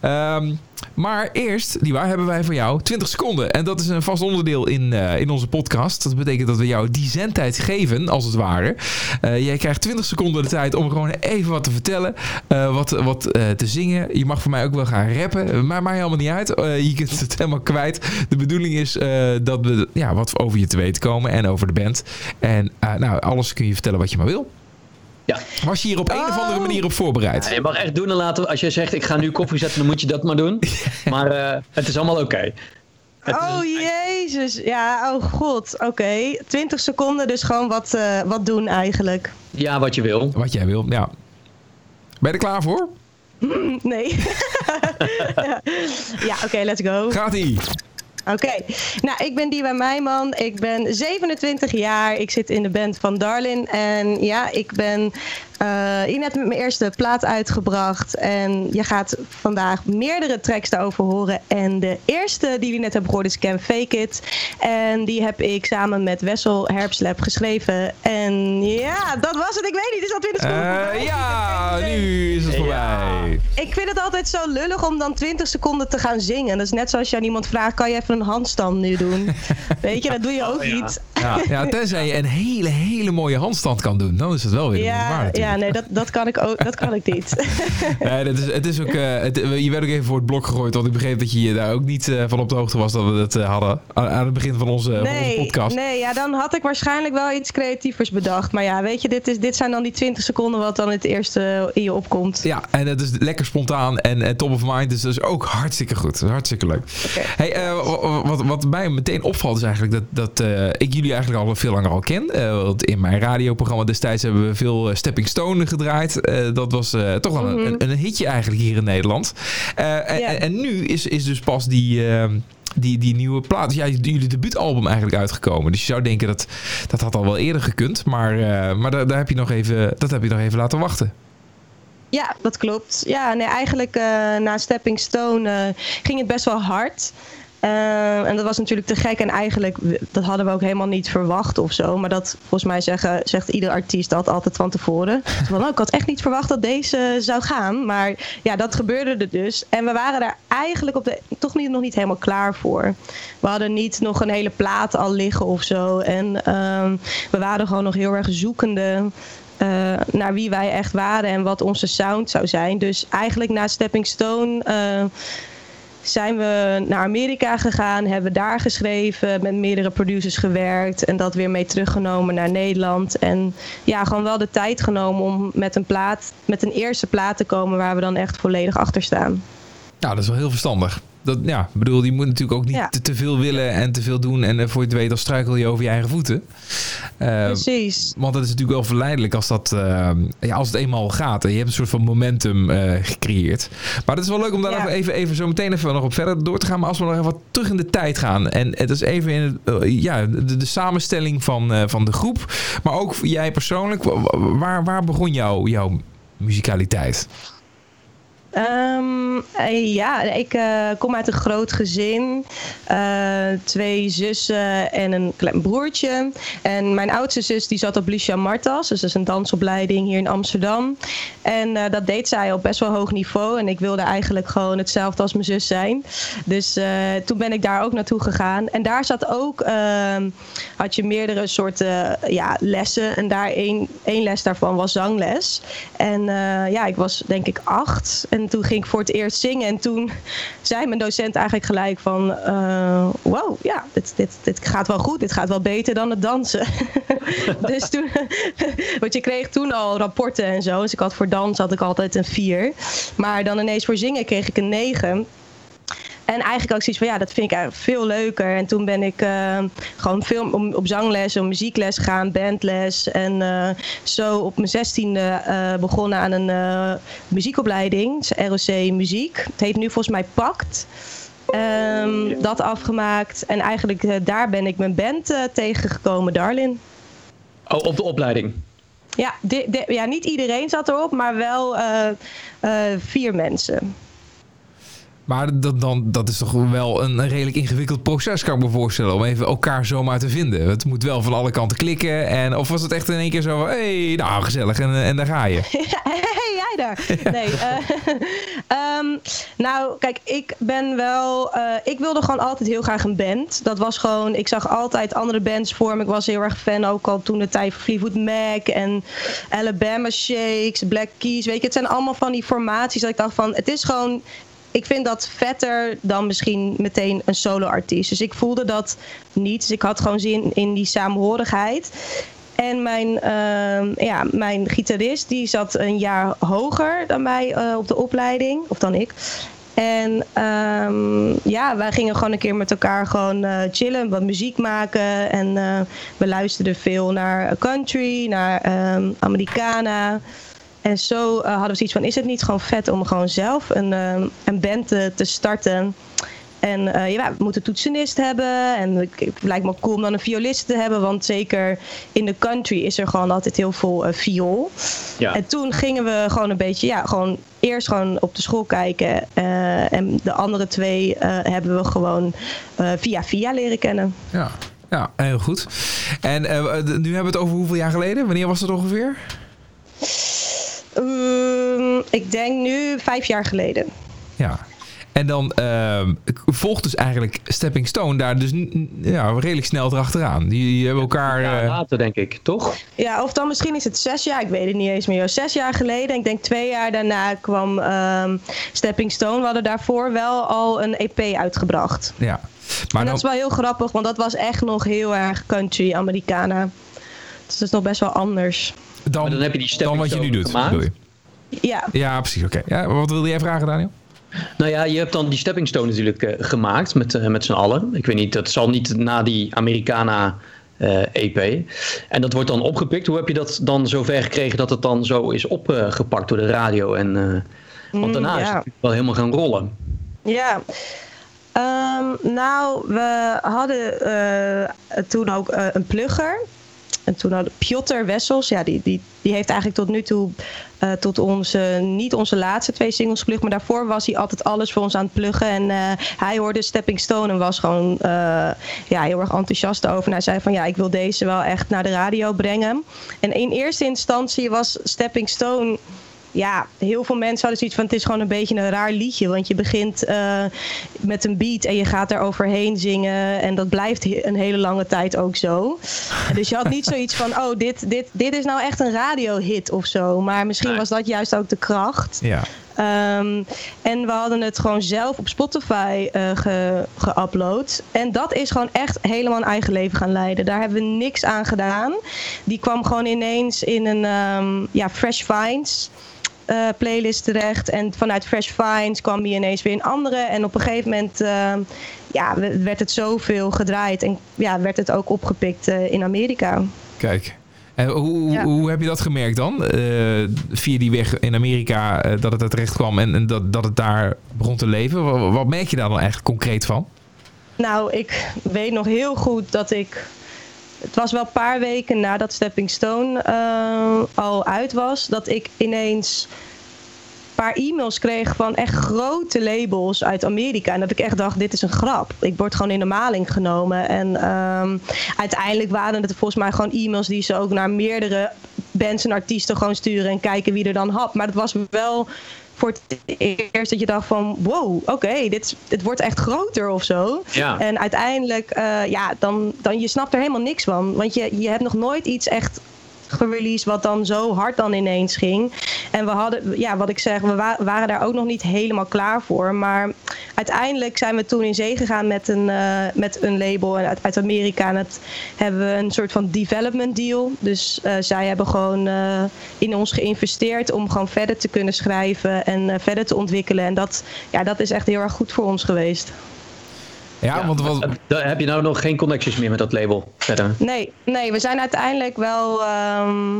Ehm, maar eerst, Liwa, hebben wij voor jou 20 seconden. En dat is een vast onderdeel in, eh, in onze podcast. Dat betekent dat we jou die zendtijd geven, als het ware. Eh, jij krijgt 20 seconden de tijd om gewoon even wat te vertellen. eh, wat wat te zingen. Je mag voor mij ook wel gaan rappen. Maar maakt helemaal niet uit. Je kunt het helemaal kwijt. De bedoeling is dat we ja, wat over je te weten komen. En over de band. En nou, alles kun je vertellen wat je maar wil. Ja. Was je hier op een of andere Oh. manier op voorbereid? Ja, je mag echt doen en laten. Als je zegt ik ga nu koffie zetten, dan moet je dat maar doen. Maar eh, het is allemaal oké. Oh jezus, ja, oh god, oké. 20 seconden, dus gewoon wat, eh, wat doen eigenlijk. Ja, wat je wil. Wat jij wil, ja. Ben je er klaar voor? Nee. ja, ja oké, let's go. Gaat-ie. Oké, nou ik ben Diva Meijman, ik ben 27 jaar, ik zit in de band van Darlin. En ja, ik ben eh, hier net met mijn eerste plaat uitgebracht en je gaat vandaag meerdere tracks daarover horen en de eerste die we net hebben gehoord is Can Fake It en die heb ik samen met Wessel Herbslab geschreven en ja, dat was het, ik weet niet, is dat 20 seconden Eh, ja, nu is het voorbij. Ik vind het altijd zo lullig om dan 20 seconden te gaan zingen. Dat is net zoals je aan iemand vraagt: kan je even een handstand nu doen? Weet je, dat doe je ook ja. niet. Ja, ja, tenzij je een hele, hele mooie handstand kan doen. Dan is het wel weer Ja, waard ja nee, dat, dat kan ik ook dat kan ik niet. Nee, dat is, het is ook, eh, het, je werd ook even voor het blok gegooid. Want ik begreep dat je je daar ook niet eh, van op de hoogte was dat we dat eh, hadden. Aan, aan het begin van onze, van onze podcast. nee, ja, dan had ik waarschijnlijk wel iets creatievers bedacht. Maar ja, weet je, dit, is, dit zijn dan die 20 seconden wat dan het eerste in je opkomt. Ja, en het is lekker spontaan en top of mind. Dus dat is ook hartstikke goed. Hartstikke leuk. Hey, wa- wat, wat mij meteen opvalt is eigenlijk dat, dat ik jullie eigenlijk al veel langer al ken. Want in mijn radioprogramma destijds hebben we veel Stepping Stone gedraaid. Eh, dat was eh, toch wel een, een, een hitje eigenlijk hier in Nederland. Eh, en, Ja. en, nu is, is dus pas die... eh, die, die nieuwe plaat, ja, jullie debuutalbum eigenlijk uitgekomen. Dus je zou denken dat dat had al wel eerder gekund. Maar, maar daar, daar heb je nog even, dat heb je nog even laten wachten. Ja, dat klopt. Ja, nee, eigenlijk na Stepping Stone ging het best wel hard. Eh, en dat was natuurlijk te gek. En eigenlijk, dat hadden we ook helemaal niet verwacht of zo. Maar dat, volgens mij zeggen, zegt ieder artiest dat altijd van tevoren. Van, oh, ik had echt niet verwacht dat deze zou gaan. Maar ja, dat gebeurde er dus. En we waren daar eigenlijk op de, toch niet, nog niet helemaal klaar voor. We hadden niet nog een hele plaat al liggen of zo. En ehm, we waren gewoon nog heel erg zoekende eh, naar wie wij echt waren en wat onze sound zou zijn. Dus eigenlijk na Stepping Stone eh, zijn we naar Amerika gegaan, hebben daar geschreven, met meerdere producers gewerkt en dat weer mee teruggenomen naar Nederland. En ja, gewoon wel de tijd genomen om met een plaat, met een eerste plaat te komen waar we dan echt volledig achter staan. Nou, dat is wel heel verstandig. Dat, ja, bedoel, je moet natuurlijk ook niet Ja. te, te veel willen en te veel doen. En eh, voor je het weet, dan struikel je over je eigen voeten. Eh, Precies. want het is natuurlijk wel verleidelijk als, dat, eh, ja, als het eenmaal gaat. En je hebt een soort van momentum eh, gecreëerd. Maar het is wel leuk om daar Ja. even, even zo meteen even nog op verder door te gaan. Maar als we nog even wat terug in de tijd gaan. En het is even in eh, ja, de, de samenstelling van, van de groep. Maar ook jij persoonlijk. Wa- wa- Waar, waar begon jou, jouw muzikaliteit? Ehm, eh, ja, ik eh, kom uit een groot gezin. Eh, twee zussen en een klein broertje. En mijn oudste zus die zat op Lucia Martas. Dus dat is een dansopleiding hier in Amsterdam. En dat deed zij op best wel hoog niveau. En ik wilde eigenlijk gewoon hetzelfde als mijn zus zijn. Dus toen ben ik daar ook naartoe gegaan. En daar zat ook, ehm, had je meerdere soorten ja, lessen. En daar één, les daarvan was zangles. En ja, ik was denk ik acht. En En toen ging ik voor het eerst zingen. En toen zei mijn docent eigenlijk gelijk van... eh, wow, ja, dit, dit, dit gaat wel goed. Dit gaat wel beter dan het dansen. dus toen... want je kreeg toen al rapporten en zo. Dus ik had voor dans had ik altijd een 4. Maar dan ineens voor zingen kreeg ik een 9. En eigenlijk ook zoiets van, ja, dat vind ik eigenlijk veel leuker. En toen ben ik eh, gewoon veel op, op zangles, op muziekles gegaan, bandles. En eh, zo op mijn zestiende eh begonnen aan een muziekopleiding, ROC Muziek. Het heet nu volgens mij Pact. Ehm, Dat afgemaakt. En eigenlijk daar ben ik mijn band tegengekomen, Darlin. Oh, op de opleiding. Ja, di- ja, niet iedereen zat erop, maar wel vier mensen. Maar dat, dan, dat is toch wel een redelijk ingewikkeld proces, kan ik me voorstellen. Om even elkaar zomaar te vinden. Het moet wel van alle kanten klikken. En, of was het echt in één keer zo van... Hey, nou gezellig. En, en daar ga je. hey, jij daar. Nee, eh, ehm, nou, kijk, ik ben wel. eh, ik wilde gewoon altijd heel graag een band. Dat was gewoon. Ik zag altijd andere bands voor me. Ik was heel erg fan ook al toen de tijd van Fleetwood Mac en Alabama Shakes, Black Keys. Weet je, het zijn allemaal van die formaties dat ik dacht van. Het is gewoon. Ik vind dat vetter dan misschien meteen een solo-artiest. Dus ik voelde dat niet. Dus ik had gewoon zin in die samenhorigheid. En mijn, ehm, ja, mijn gitarist die zat een jaar hoger dan mij eh, op de opleiding, of dan ik. En ehm, ja, wij gingen gewoon een keer met elkaar gewoon eh, chillen, wat muziek maken. En eh, we luisterden veel naar country, naar ehm Americana. En zo eh, hadden we zoiets van, is het niet gewoon vet om gewoon zelf een, ehm, een band te, te starten... En eh, ja, we moeten toetsenist hebben. En het lijkt me cool om dan een violist te hebben. Want zeker in de country is er gewoon altijd heel veel eh, viool. Ja. En toen gingen we gewoon een beetje, ja, gewoon eerst gewoon op de school kijken. eh, en de andere twee eh, hebben we gewoon eh, via via leren kennen. Ja, ja heel goed. En eh, nu hebben we het over hoeveel jaar geleden? Wanneer was dat ongeveer? Ik denk nu vijf jaar geleden. Ja. En dan ehm, volgt dus eigenlijk Stepping Stone daar dus ja, redelijk snel erachteraan. Die, die hebben elkaar... Ja, eh, later denk ik, toch? Ja, of dan misschien is het zes jaar, ik weet het niet eens meer. Zes jaar geleden, ik denk twee jaar daarna kwam ehm, Stepping Stone. We hadden daarvoor wel al een EP uitgebracht. ja. Maar en dat dan, is wel heel grappig, want dat was echt nog heel erg country Americana. Dus dat is nog best wel anders. dan, dan heb je die dan Stepping wat je nu doet, gemaakt. bedoel je? Ja, Ja, precies. Oké. Ja, wat wilde jij vragen, Daniel? Nou ja, je hebt dan die Stepping Stone natuurlijk eh, gemaakt met, eh, met z'n allen. Ik weet niet, dat zal niet na die Americana eh, EP. En dat wordt dan opgepikt. Hoe heb je dat dan zover gekregen dat het dan zo is opgepakt door de radio? En, eh, want daarna Mm, is ja. het natuurlijk wel helemaal gaan rollen. Ja. Ehm, nou, we hadden eh, toen ook eh, een plugger. En toen hadden Piotr Wessels, ja, die, die, die heeft eigenlijk tot nu toe eh, tot onze, niet onze laatste twee singles geplukt, maar daarvoor was hij altijd alles voor ons aan het pluggen. En eh, hij hoorde Stepping Stone en was gewoon eh, ja, heel erg enthousiast over. En hij zei van ja, ik wil deze wel echt naar de radio brengen. En in eerste instantie was Stepping Stone ja, heel veel mensen hadden zoiets van het is gewoon een beetje een raar liedje. Want je begint eh, met een beat en je gaat er overheen zingen. En dat blijft een hele lange tijd ook zo. Dus je had niet zoiets van, oh, dit, dit, dit is nou echt een radiohit of zo. Maar misschien was dat juist ook de kracht. Ja. Ehm, en we hadden het gewoon zelf op Spotify eh ge- geüpload. En dat is gewoon echt helemaal een eigen leven gaan leiden. Daar hebben we niks aan gedaan. Die kwam gewoon ineens in een ehm, ja, Fresh Finds eh, playlist terecht. En vanuit Fresh Finds kwam die ineens weer in andere. En op een gegeven moment ehm, ja, we- werd het zoveel gedraaid. En ja, werd het ook opgepikt eh, in Amerika. Kijk. En hoe, Ja. hoe heb je dat gemerkt dan? Eh, via die weg in Amerika, eh, dat het er terecht kwam en, en dat, dat het daar begon te leven. Wat, wat merk je daar dan eigenlijk concreet van? Nou, ik weet nog heel goed dat ik. Het was wel een paar weken nadat Stepping Stone eh, al uit was, dat ik ineens een paar e-mails kreeg van echt grote labels uit Amerika. En dat ik echt dacht, dit is een grap. Ik word gewoon in de maling genomen. En ehm, uiteindelijk waren het volgens mij gewoon e-mails die ze ook naar meerdere bands en artiesten gewoon sturen en kijken wie er dan had. Maar het was wel voor het eerst dat je dacht van wow, oké, dit, wordt echt groter of zo. Ja. En uiteindelijk, eh, ja, dan, dan je snapt er helemaal niks van. Want je, je hebt nog nooit iets echt gereleased wat dan zo hard dan ineens ging. En we hadden, ja, wat ik zeg, we wa- waren daar ook nog niet helemaal klaar voor. Maar uiteindelijk zijn we toen in zee gegaan met een, eh, met een label uit, uit Amerika. En dat hebben we een soort van development deal. Dus eh, zij hebben gewoon eh, in ons geïnvesteerd om gewoon verder te kunnen schrijven en verder te ontwikkelen. En dat, ja, dat is echt heel erg goed voor ons geweest. Ja, want wat, Eh, Daar heb je nou nog geen connecties meer met dat label verder? Nee, nee, we zijn uiteindelijk wel. ehm,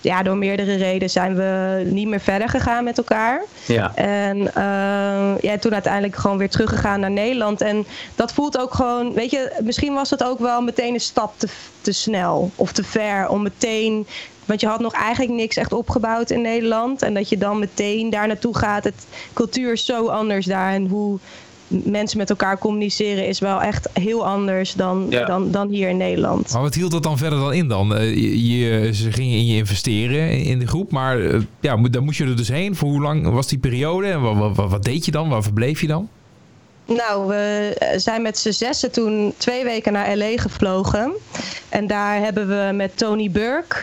ja, door meerdere redenen zijn we niet meer verder gegaan met elkaar. Ja. En ehm, ja, toen uiteindelijk gewoon weer teruggegaan naar Nederland. En dat voelt ook gewoon, weet je, misschien was het ook wel meteen een stap te, te snel of te ver om meteen. Want je had nog eigenlijk niks echt opgebouwd in Nederland. En dat je dan meteen daar naartoe gaat. Het cultuur is zo anders daar. En hoe mensen met elkaar communiceren is wel echt heel anders dan, Ja. dan, dan hier in Nederland. maar wat hield dat dan verder dan in dan? Eh, je, je- ze gingen in je investeren in- de groep, maar eh, ja, daar moest je er dus heen. Voor hoe lang was die periode en wat, wat, wat deed je dan? Waar verbleef je dan? Nou, we eh, zijn met z'n zessen toen twee weken naar LA gevlogen. En daar hebben we met Tony Burke,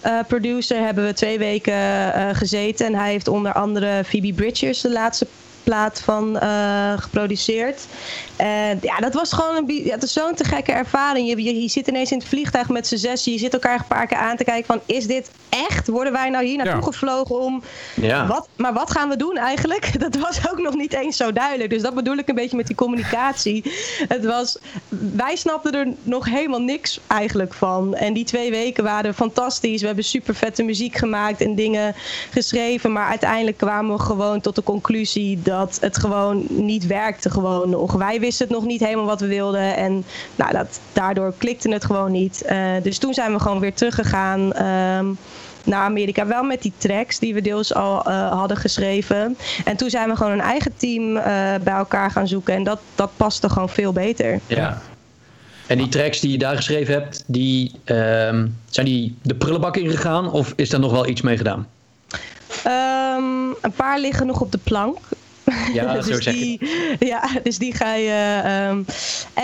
eh, producer, hebben we twee weken eh, gezeten. En hij heeft onder andere Phoebe Bridgers, de laatste plaat van eh, geproduceerd. En ja, dat was gewoon een, ja, het is zo'n te gekke ervaring. Je, je, je zit ineens in het vliegtuig met z'n zes. Je zit elkaar een paar keer aan te kijken van... is dit echt? Worden wij nou hier naartoe Ja. gevlogen om... Ja. Wat, maar wat gaan we doen eigenlijk? Dat was ook nog niet eens zo duidelijk. Dus dat bedoel ik een beetje met die communicatie. Het was, wij snapten er nog helemaal niks eigenlijk van. En die twee weken waren fantastisch. We hebben super vette muziek gemaakt en dingen geschreven. Maar uiteindelijk kwamen we gewoon tot de conclusie dat het gewoon niet werkte. Gewoon nog. Wij wisten het nog niet helemaal wat we wilden. En nou, dat, daardoor klikte het gewoon niet. Eh, dus toen zijn we gewoon weer teruggegaan. ehm, naar Amerika. Wel met die tracks die we deels al eh, hadden geschreven. En toen zijn we gewoon een eigen team eh, bij elkaar gaan zoeken. En dat, dat paste gewoon veel beter. Ja. En die tracks die je daar geschreven hebt, die, ehm, zijn die de prullenbak ingegaan of is daar nog wel iets mee gedaan? Ehm, een paar liggen nog op de plank. Ja, dus, zo zeg die, ja, dus die ga je. ehm,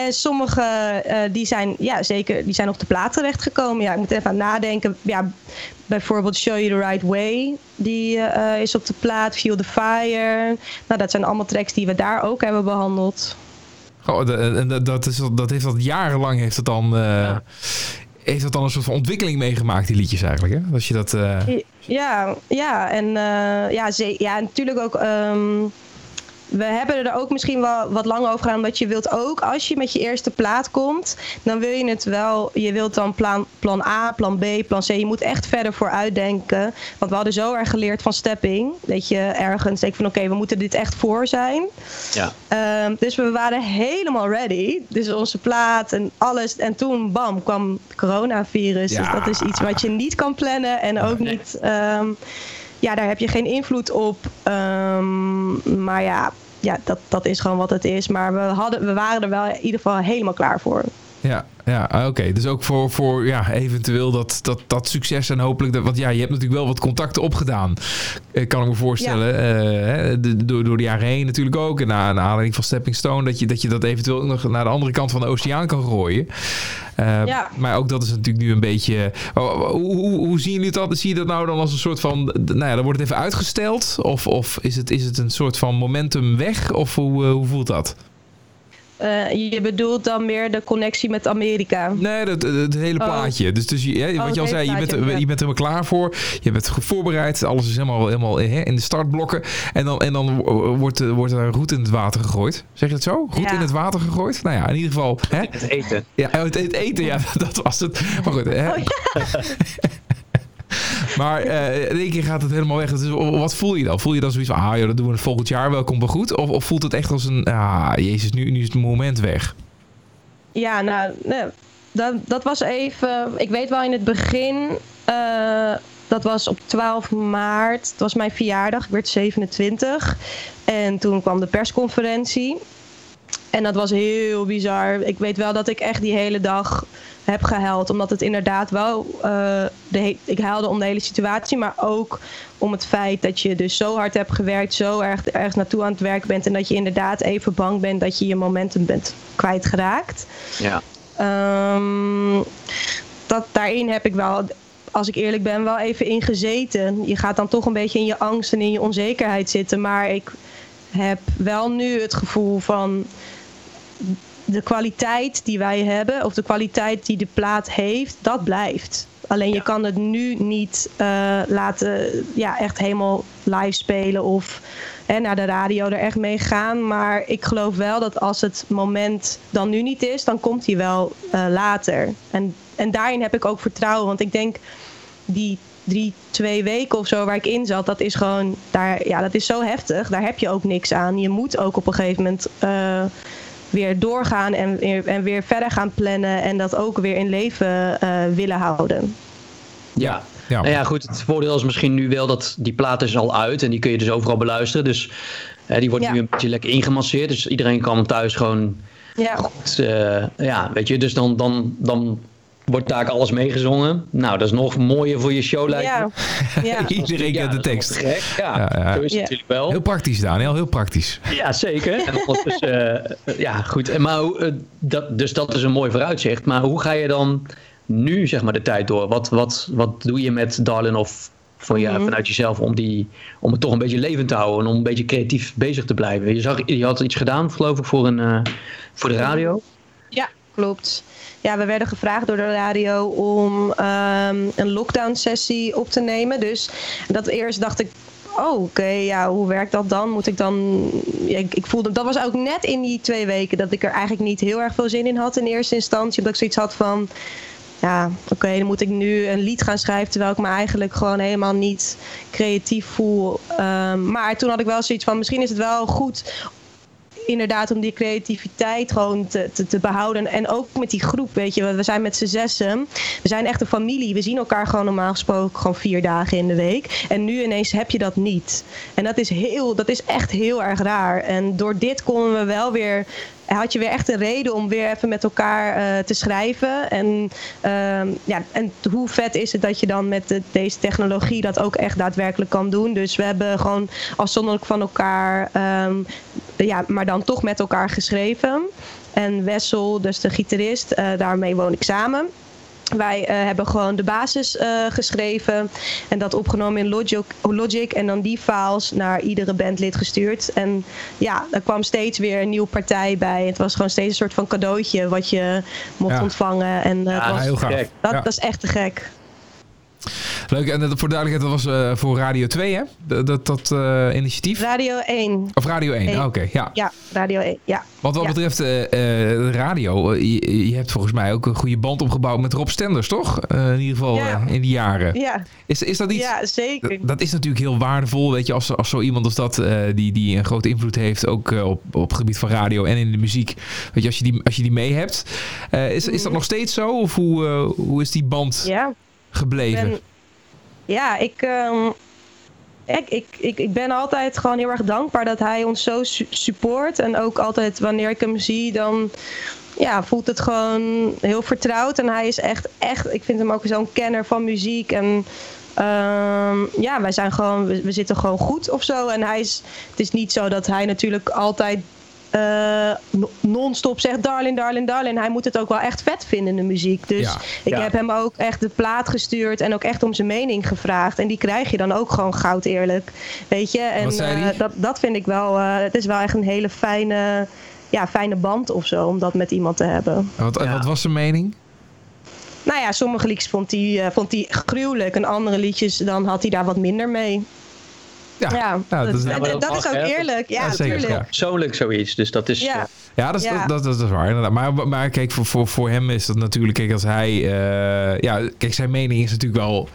en sommige eh, die zijn ja, zeker die zijn op de plaat terechtgekomen. Ja, ik moet even aan nadenken. Ja, bijvoorbeeld Show You the Right Way. Die eh, is op de plaat. Feel the Fire. Nou, dat zijn allemaal tracks die we daar ook hebben behandeld. Oh, en dat, is, dat heeft dat jarenlang heeft het dan, eh, Ja. heeft dat dan een soort van ontwikkeling meegemaakt, die liedjes eigenlijk. Hè? Als je dat, eh, Ja, ja, en eh, ja, ze, ja, natuurlijk ook. ehm, we hebben er ook misschien wel wat lang over gedaan. Omdat je wilt ook, als je met je eerste plaat komt, dan wil je het wel. Je wilt dan plan, plan A, plan B, plan C. Je moet echt verder vooruit denken. Want we hadden zo erg geleerd van stepping. Dat je ergens denkt van oké, we moeten dit echt voor zijn. Ja. Ehm, dus we waren helemaal ready. Dus onze plaat en alles. En toen, bam, kwam coronavirus. Ja. Dus dat is iets wat je niet kan plannen. En ook Nee. niet... ehm, ja, daar heb je geen invloed op. Ehm, maar ja, ja dat, dat is gewoon wat het is. Maar we, hadden, we waren er wel in ieder geval helemaal klaar voor. Ja, ja ah, oké. Dus ook voor, voor ja, eventueel dat, dat, dat succes en hopelijk... Dat, want ja, je hebt natuurlijk wel wat contacten opgedaan. Eh, kan ik me voorstellen. Eh, de- door, door de jaren heen natuurlijk ook. En na een aanleiding van Stepping Stone... Dat je, dat je dat eventueel ook nog naar de andere kant van de oceaan kan gooien. Eh, Ja. Maar ook dat is natuurlijk nu een beetje... oh, Hoe, hoe, hoe zien jullie dat? Zie je dat nou dan als een soort van... Nou ja, dan wordt het even uitgesteld? Of, of is, het, is het een soort van momentum weg? Of hoe, hoe voelt dat? Eh, je bedoelt dan meer de connectie met Amerika. Nee, het, het hele Oh. plaatje. Dus, dus je- ja, wat het je al zei, je bent, ja. je bent er klaar voor. Je bent goed voorbereid. Alles is helemaal, helemaal hè, in de startblokken. En dan, en dan wordt, er- wordt er roet in het water gegooid. Zeg je het zo? Roet Ja. in het water gegooid? Nou ja, in ieder geval. Hè? Het eten. Ja, het, het eten, ja, dat was het. Maar goed, hè? Oh, Maar eh, in één keer gaat het helemaal weg. Dus wat voel je dan? Voel je dan zoiets van, ah joh, dat doen we het volgend jaar wel, komt wel goed? Of, of voelt het echt als een, ah jezus, nu, nu is het moment weg? Ja, nou, dat, dat was even. Ik weet wel in het begin. eh, dat was op 12 maart. Het was mijn verjaardag. Ik werd 27. En toen kwam de persconferentie. En dat was heel bizar. Ik weet wel dat ik echt die hele dag heb gehuild. Omdat het inderdaad wel. eh, de ik huilde om de hele situatie. Maar ook om het feit dat je dus zo hard hebt gewerkt. Zo erg ergens naartoe aan het werk bent. En dat je inderdaad even bang bent dat je je momentum bent kwijtgeraakt. Ja. Ehm, dat, daarin heb ik wel als ik eerlijk ben, wel even in gezeten. Je gaat dan toch een beetje in je angst en in je onzekerheid zitten. Maar ik heb wel nu het gevoel van de kwaliteit die wij hebben, of de kwaliteit die de plaat heeft, dat blijft. Alleen je kan het nu niet eh, laten, ja, echt helemaal live spelen of hè, naar de radio er echt mee gaan. Maar ik geloof wel dat als het moment dan nu niet is, dan komt hij wel eh, later. En, en daarin heb ik ook vertrouwen, want ik denk die drie, twee weken of zo waar ik in zat, dat is gewoon, daar, ja, dat is zo heftig. Daar heb je ook niks aan. Je moet ook op een gegeven moment. eh, weer doorgaan en weer, en weer verder gaan plannen en dat ook weer in leven eh, willen houden. Ja. Ja. Nou ja, goed. Het voordeel is misschien nu wel dat die plaat is al uit en die kun je dus overal beluisteren. Dus eh, die wordt Ja. nu een beetje lekker ingemasseerd. Dus iedereen kan thuis gewoon Ja, goed. eh, ja, weet je, dus dan, dan, dan wordt daar alles meegezongen. Nou, dat is nog mooier voor je show lijkt ja, ja. Iedereen Ja, kent de tekst. gek. Ja, Ja, ja. zo is het Ja. natuurlijk wel. Heel praktisch, Daniel. Heel praktisch. Ja, zeker. En eh, ja, goed. En Maar, eh, dat, dus dat is een mooi vooruitzicht. Maar hoe ga je dan nu zeg maar, de tijd door? Wat, wat, wat doe je met Darlin of van, ja, Mhm. vanuit jezelf om, die, om het toch een beetje levend te houden en om een beetje creatief bezig te blijven? Je, zag, je had iets gedaan, geloof ik, voor, een, eh, voor de radio. ja, klopt. Ja, we werden gevraagd door de radio om ehm, een lockdown sessie op te nemen. Dus dat eerst dacht ik, oh oké, ja, hoe werkt dat dan? Moet ik dan... Ja, ik, voelde, dat was ook net in die twee weken dat ik er eigenlijk niet heel erg veel zin in had in eerste instantie. Omdat ik zoiets had van, ja, oké, dan moet ik nu een lied gaan schrijven terwijl ik me eigenlijk gewoon helemaal niet creatief voel. Ehm, maar toen had ik wel zoiets van, misschien is het wel goed inderdaad om die creativiteit gewoon te, te, behouden. En ook met die groep, weet je. We zijn met z'n zessen. We zijn echt een familie. We zien elkaar gewoon normaal gesproken gewoon vier dagen in de week. En nu ineens heb je dat niet. En dat is, heel, dat is echt heel erg raar. En door dit konden we wel weer... Had je weer echt een reden om weer even met elkaar eh, te schrijven. En, ehm, ja, en hoe vet is het dat je dan met de- deze technologie dat ook echt daadwerkelijk kan doen. Dus we hebben gewoon afzonderlijk van elkaar ehm, ja, maar dan toch met elkaar geschreven. En Wessel, dus de gitarist, eh, daarmee woon ik samen. Wij eh, hebben gewoon de basis eh, geschreven en dat opgenomen in Logic, Logic en dan die files naar iedere bandlid gestuurd. En ja, er kwam steeds weer een nieuwe partij bij. Het was gewoon steeds een soort van cadeautje wat je mocht Ja. ontvangen. En eh, Ja, was, heel gaaf. dat, Ja. dat is echt te gek. Leuk. En dat, voor duidelijkheid, dat was eh, voor Radio 2, hè? Dat, dat, dat eh, initiatief? Radio 1. Of Radio 1? Eén. Ah, Oké, ja. Ja, Radio 1. Ja. Wat Ja. betreft eh, eh, de radio, eh, je, je hebt volgens mij ook een goede band opgebouwd met Rob Stenders, toch? Eh, in ieder geval Ja. eh, in die jaren. Ja, Is, is dat iets... ja, zeker. Dat- Dat is natuurlijk heel waardevol, weet je, als, als zo iemand als dat, eh, die, die een grote invloed heeft, ook eh, op, op het gebied van radio en in de muziek. Weet je, als je die, als je die mee hebt. Eh, is, is dat nog steeds zo? Of hoe, eh, hoe is die band Mhm. Ja. Gebleven? ja, ik, ehm, ik, ik, ik, ik ben altijd gewoon heel erg dankbaar dat hij ons zo su- support. En ook altijd wanneer ik hem zie, dan ja, voelt het gewoon heel vertrouwd. En hij is echt, echt, ik vind hem ook zo'n kenner van muziek. En ehm, ja, wij zijn gewoon, we, we zitten gewoon goed of zo. En hij is, het is niet zo dat hij natuurlijk altijd eh, no- non-stop zegt darling, darling, darling. Hij moet het ook wel echt vet vinden, de muziek. Dus Ja. ik Ja. heb hem ook echt de plaat gestuurd en ook echt om zijn mening gevraagd. En die krijg je dan ook gewoon goud eerlijk. Weet je? En Wat zei eh, dat, dat vind ik wel, eh, het is wel echt een hele fijne, ja, fijne band of zo om dat met iemand te hebben. En wat, Ja. wat was zijn mening? Nou ja, sommige liedjes vond hij, eh, vond hij gruwelijk en andere liedjes dan had hij daar wat minder mee. Ja, Ja, dat is- dat, Ja, maar dat dat is ook hè? eerlijk. Ja, Ja, zeker, ja. Persoonlijk zoiets. Dus dat is. Ja. Ja, dat is, Ja. Dat, dat, dat is waar. inderdaad. Maar, maar kijk, voor, voor, voor hem is dat natuurlijk... Kijk, als hij... eh, ja, kijk, zijn mening is natuurlijk wel,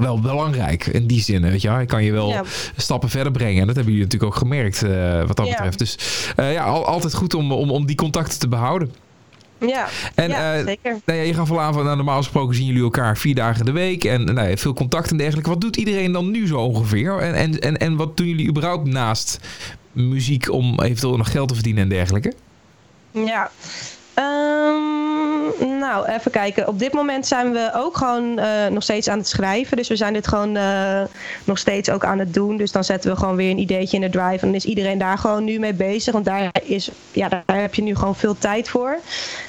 wel belangrijk. In die zin, weet je. Hij kan je wel Ja. stappen verder brengen. En dat hebben jullie natuurlijk ook gemerkt, eh, wat dat Ja. betreft. Dus eh, ja, al- altijd goed om, om, om die contacten te behouden. Ja, En ja eh, zeker. nou ja, je gaf al aan van, nou, normaal gesproken zien jullie elkaar vier dagen in de week. En nou ja, veel contact en dergelijke. Wat doet iedereen dan nu zo ongeveer? En, en, en, en wat doen jullie überhaupt naast muziek om eventueel nog geld te verdienen en dergelijke? Ja. Ehm, nou, even kijken. Op dit moment zijn we ook gewoon eh, nog steeds aan het schrijven. Dus we zijn dit gewoon eh, nog steeds ook aan het doen. Dus dan zetten we gewoon weer een ideetje in de drive. En dan is iedereen daar gewoon nu mee bezig. Want daar, is, ja, daar heb je nu gewoon veel tijd voor.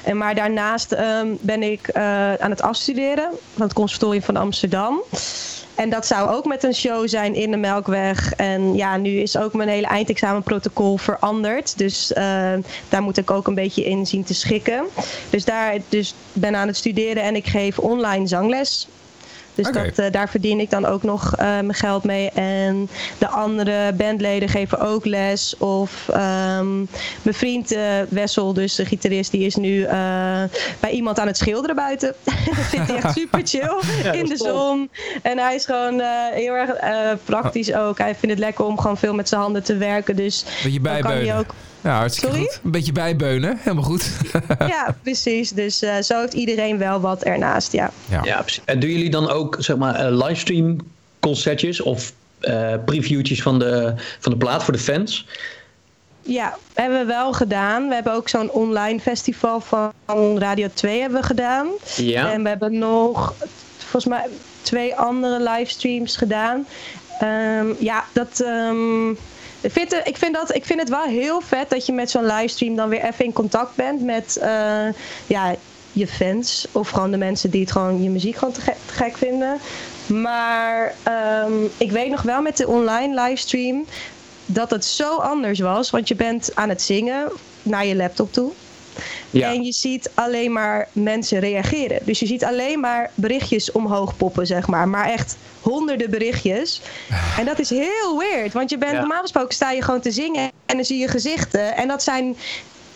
En maar daarnaast ehm, ben ik eh, aan het afstuderen van het Conservatorium van Amsterdam. En dat zou ook met een show zijn in de Melkweg. En ja, nu is ook mijn hele eindexamenprotocol veranderd. Dus eh, daar moet ik ook een beetje in zien te schikken. Dus daar dus ben aan het studeren en ik geef online zangles. Dus dat, eh, daar verdien ik dan ook nog eh, mijn geld mee. En de andere bandleden geven ook les. Of ehm, mijn vriend eh, Wessel, dus de gitarist, die is nu bij iemand aan het schilderen buiten. dat vindt hij echt super chill in de zon. En hij is gewoon heel erg praktisch ook. Hij vindt het lekker om gewoon veel met zijn handen te werken. Dus dan kan hij ook Ja, hartstikke Sorry? goed. Een beetje bijbeunen. Helemaal goed. ja, precies. Dus eh, zo heeft iedereen wel wat ernaast, ja. ja. Ja, precies. En doen jullie dan ook zeg maar eh, livestream concertjes of eh, previewtjes van de, van de plaat voor de fans? Ja, hebben we wel gedaan. We hebben ook zo'n online festival van Radio 2 hebben we gedaan. Ja. En we hebben nog, volgens mij, twee andere livestreams gedaan. Ehm, ja, dat... ehm, ik, vind dat, ik vind het wel heel vet dat je met zo'n livestream dan weer even in contact bent met eh, ja, je fans. Of gewoon de mensen die het gewoon je muziek gewoon te gek, te gek vinden. Maar ehm, ik weet nog wel met de online livestream dat het zo anders was. Want je bent aan het zingen naar je laptop toe. Ja. En je ziet alleen maar mensen reageren. Dus je ziet alleen maar berichtjes omhoog poppen, zeg maar. Maar echt honderden berichtjes. En dat is heel weird. Want je bent Ja. normaal gesproken sta je gewoon te zingen en dan zie je gezichten. En dat zijn.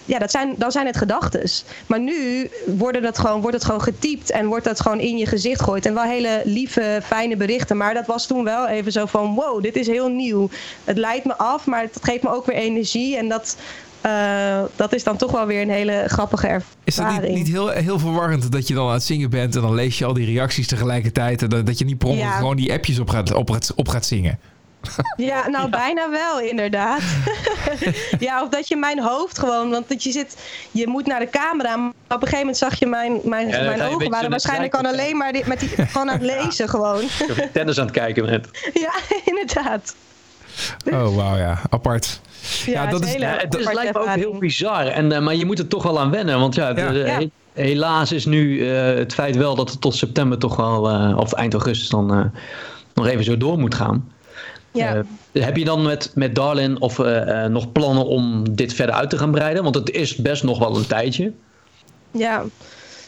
Ja, dat zijn, dan zijn het gedachtes. Maar nu worden dat gewoon, wordt het gewoon getypt en wordt dat gewoon in je gezicht gegooid. En wel hele lieve, fijne berichten. Maar dat was toen wel even zo van: wow, dit is heel nieuw. Het leidt me af, maar het geeft me ook weer energie. En dat, eh, dat is dan toch wel weer een hele grappige ervaring. Is dat niet, niet heel, heel verwarrend dat je dan aan het zingen bent en dan lees je al die reacties tegelijkertijd en dat, dat je niet per ongeluk Ja. gewoon die appjes op gaat, op, gaat, op gaat zingen? Ja, nou bijna wel inderdaad. ja, of dat je mijn hoofd gewoon, want dat je zit, je moet naar de camera, maar op een gegeven moment zag je mijn, mijn, Ja, mijn ogen waren waarschijnlijk zijkant alleen maar dit, met die, gewoon aan het lezen gewoon. Of je tennis aan het kijken bent. ja, inderdaad. Oh, wauw, ja. Apart. Ja, dat het is- hele Ja, het is, lijkt me ook heel bizar. En, eh, maar je moet er toch wel aan wennen. Want ja, Ja. de- Ja. he- helaas is nu eh, het feit wel dat het tot september toch wel, eh, of eind augustus dan eh, nog even zo door moet gaan. Ja. Eh, heb je dan met, met Darlin of eh, eh, nog plannen om dit verder uit te gaan breiden? Want het is best nog wel een tijdje. Ja.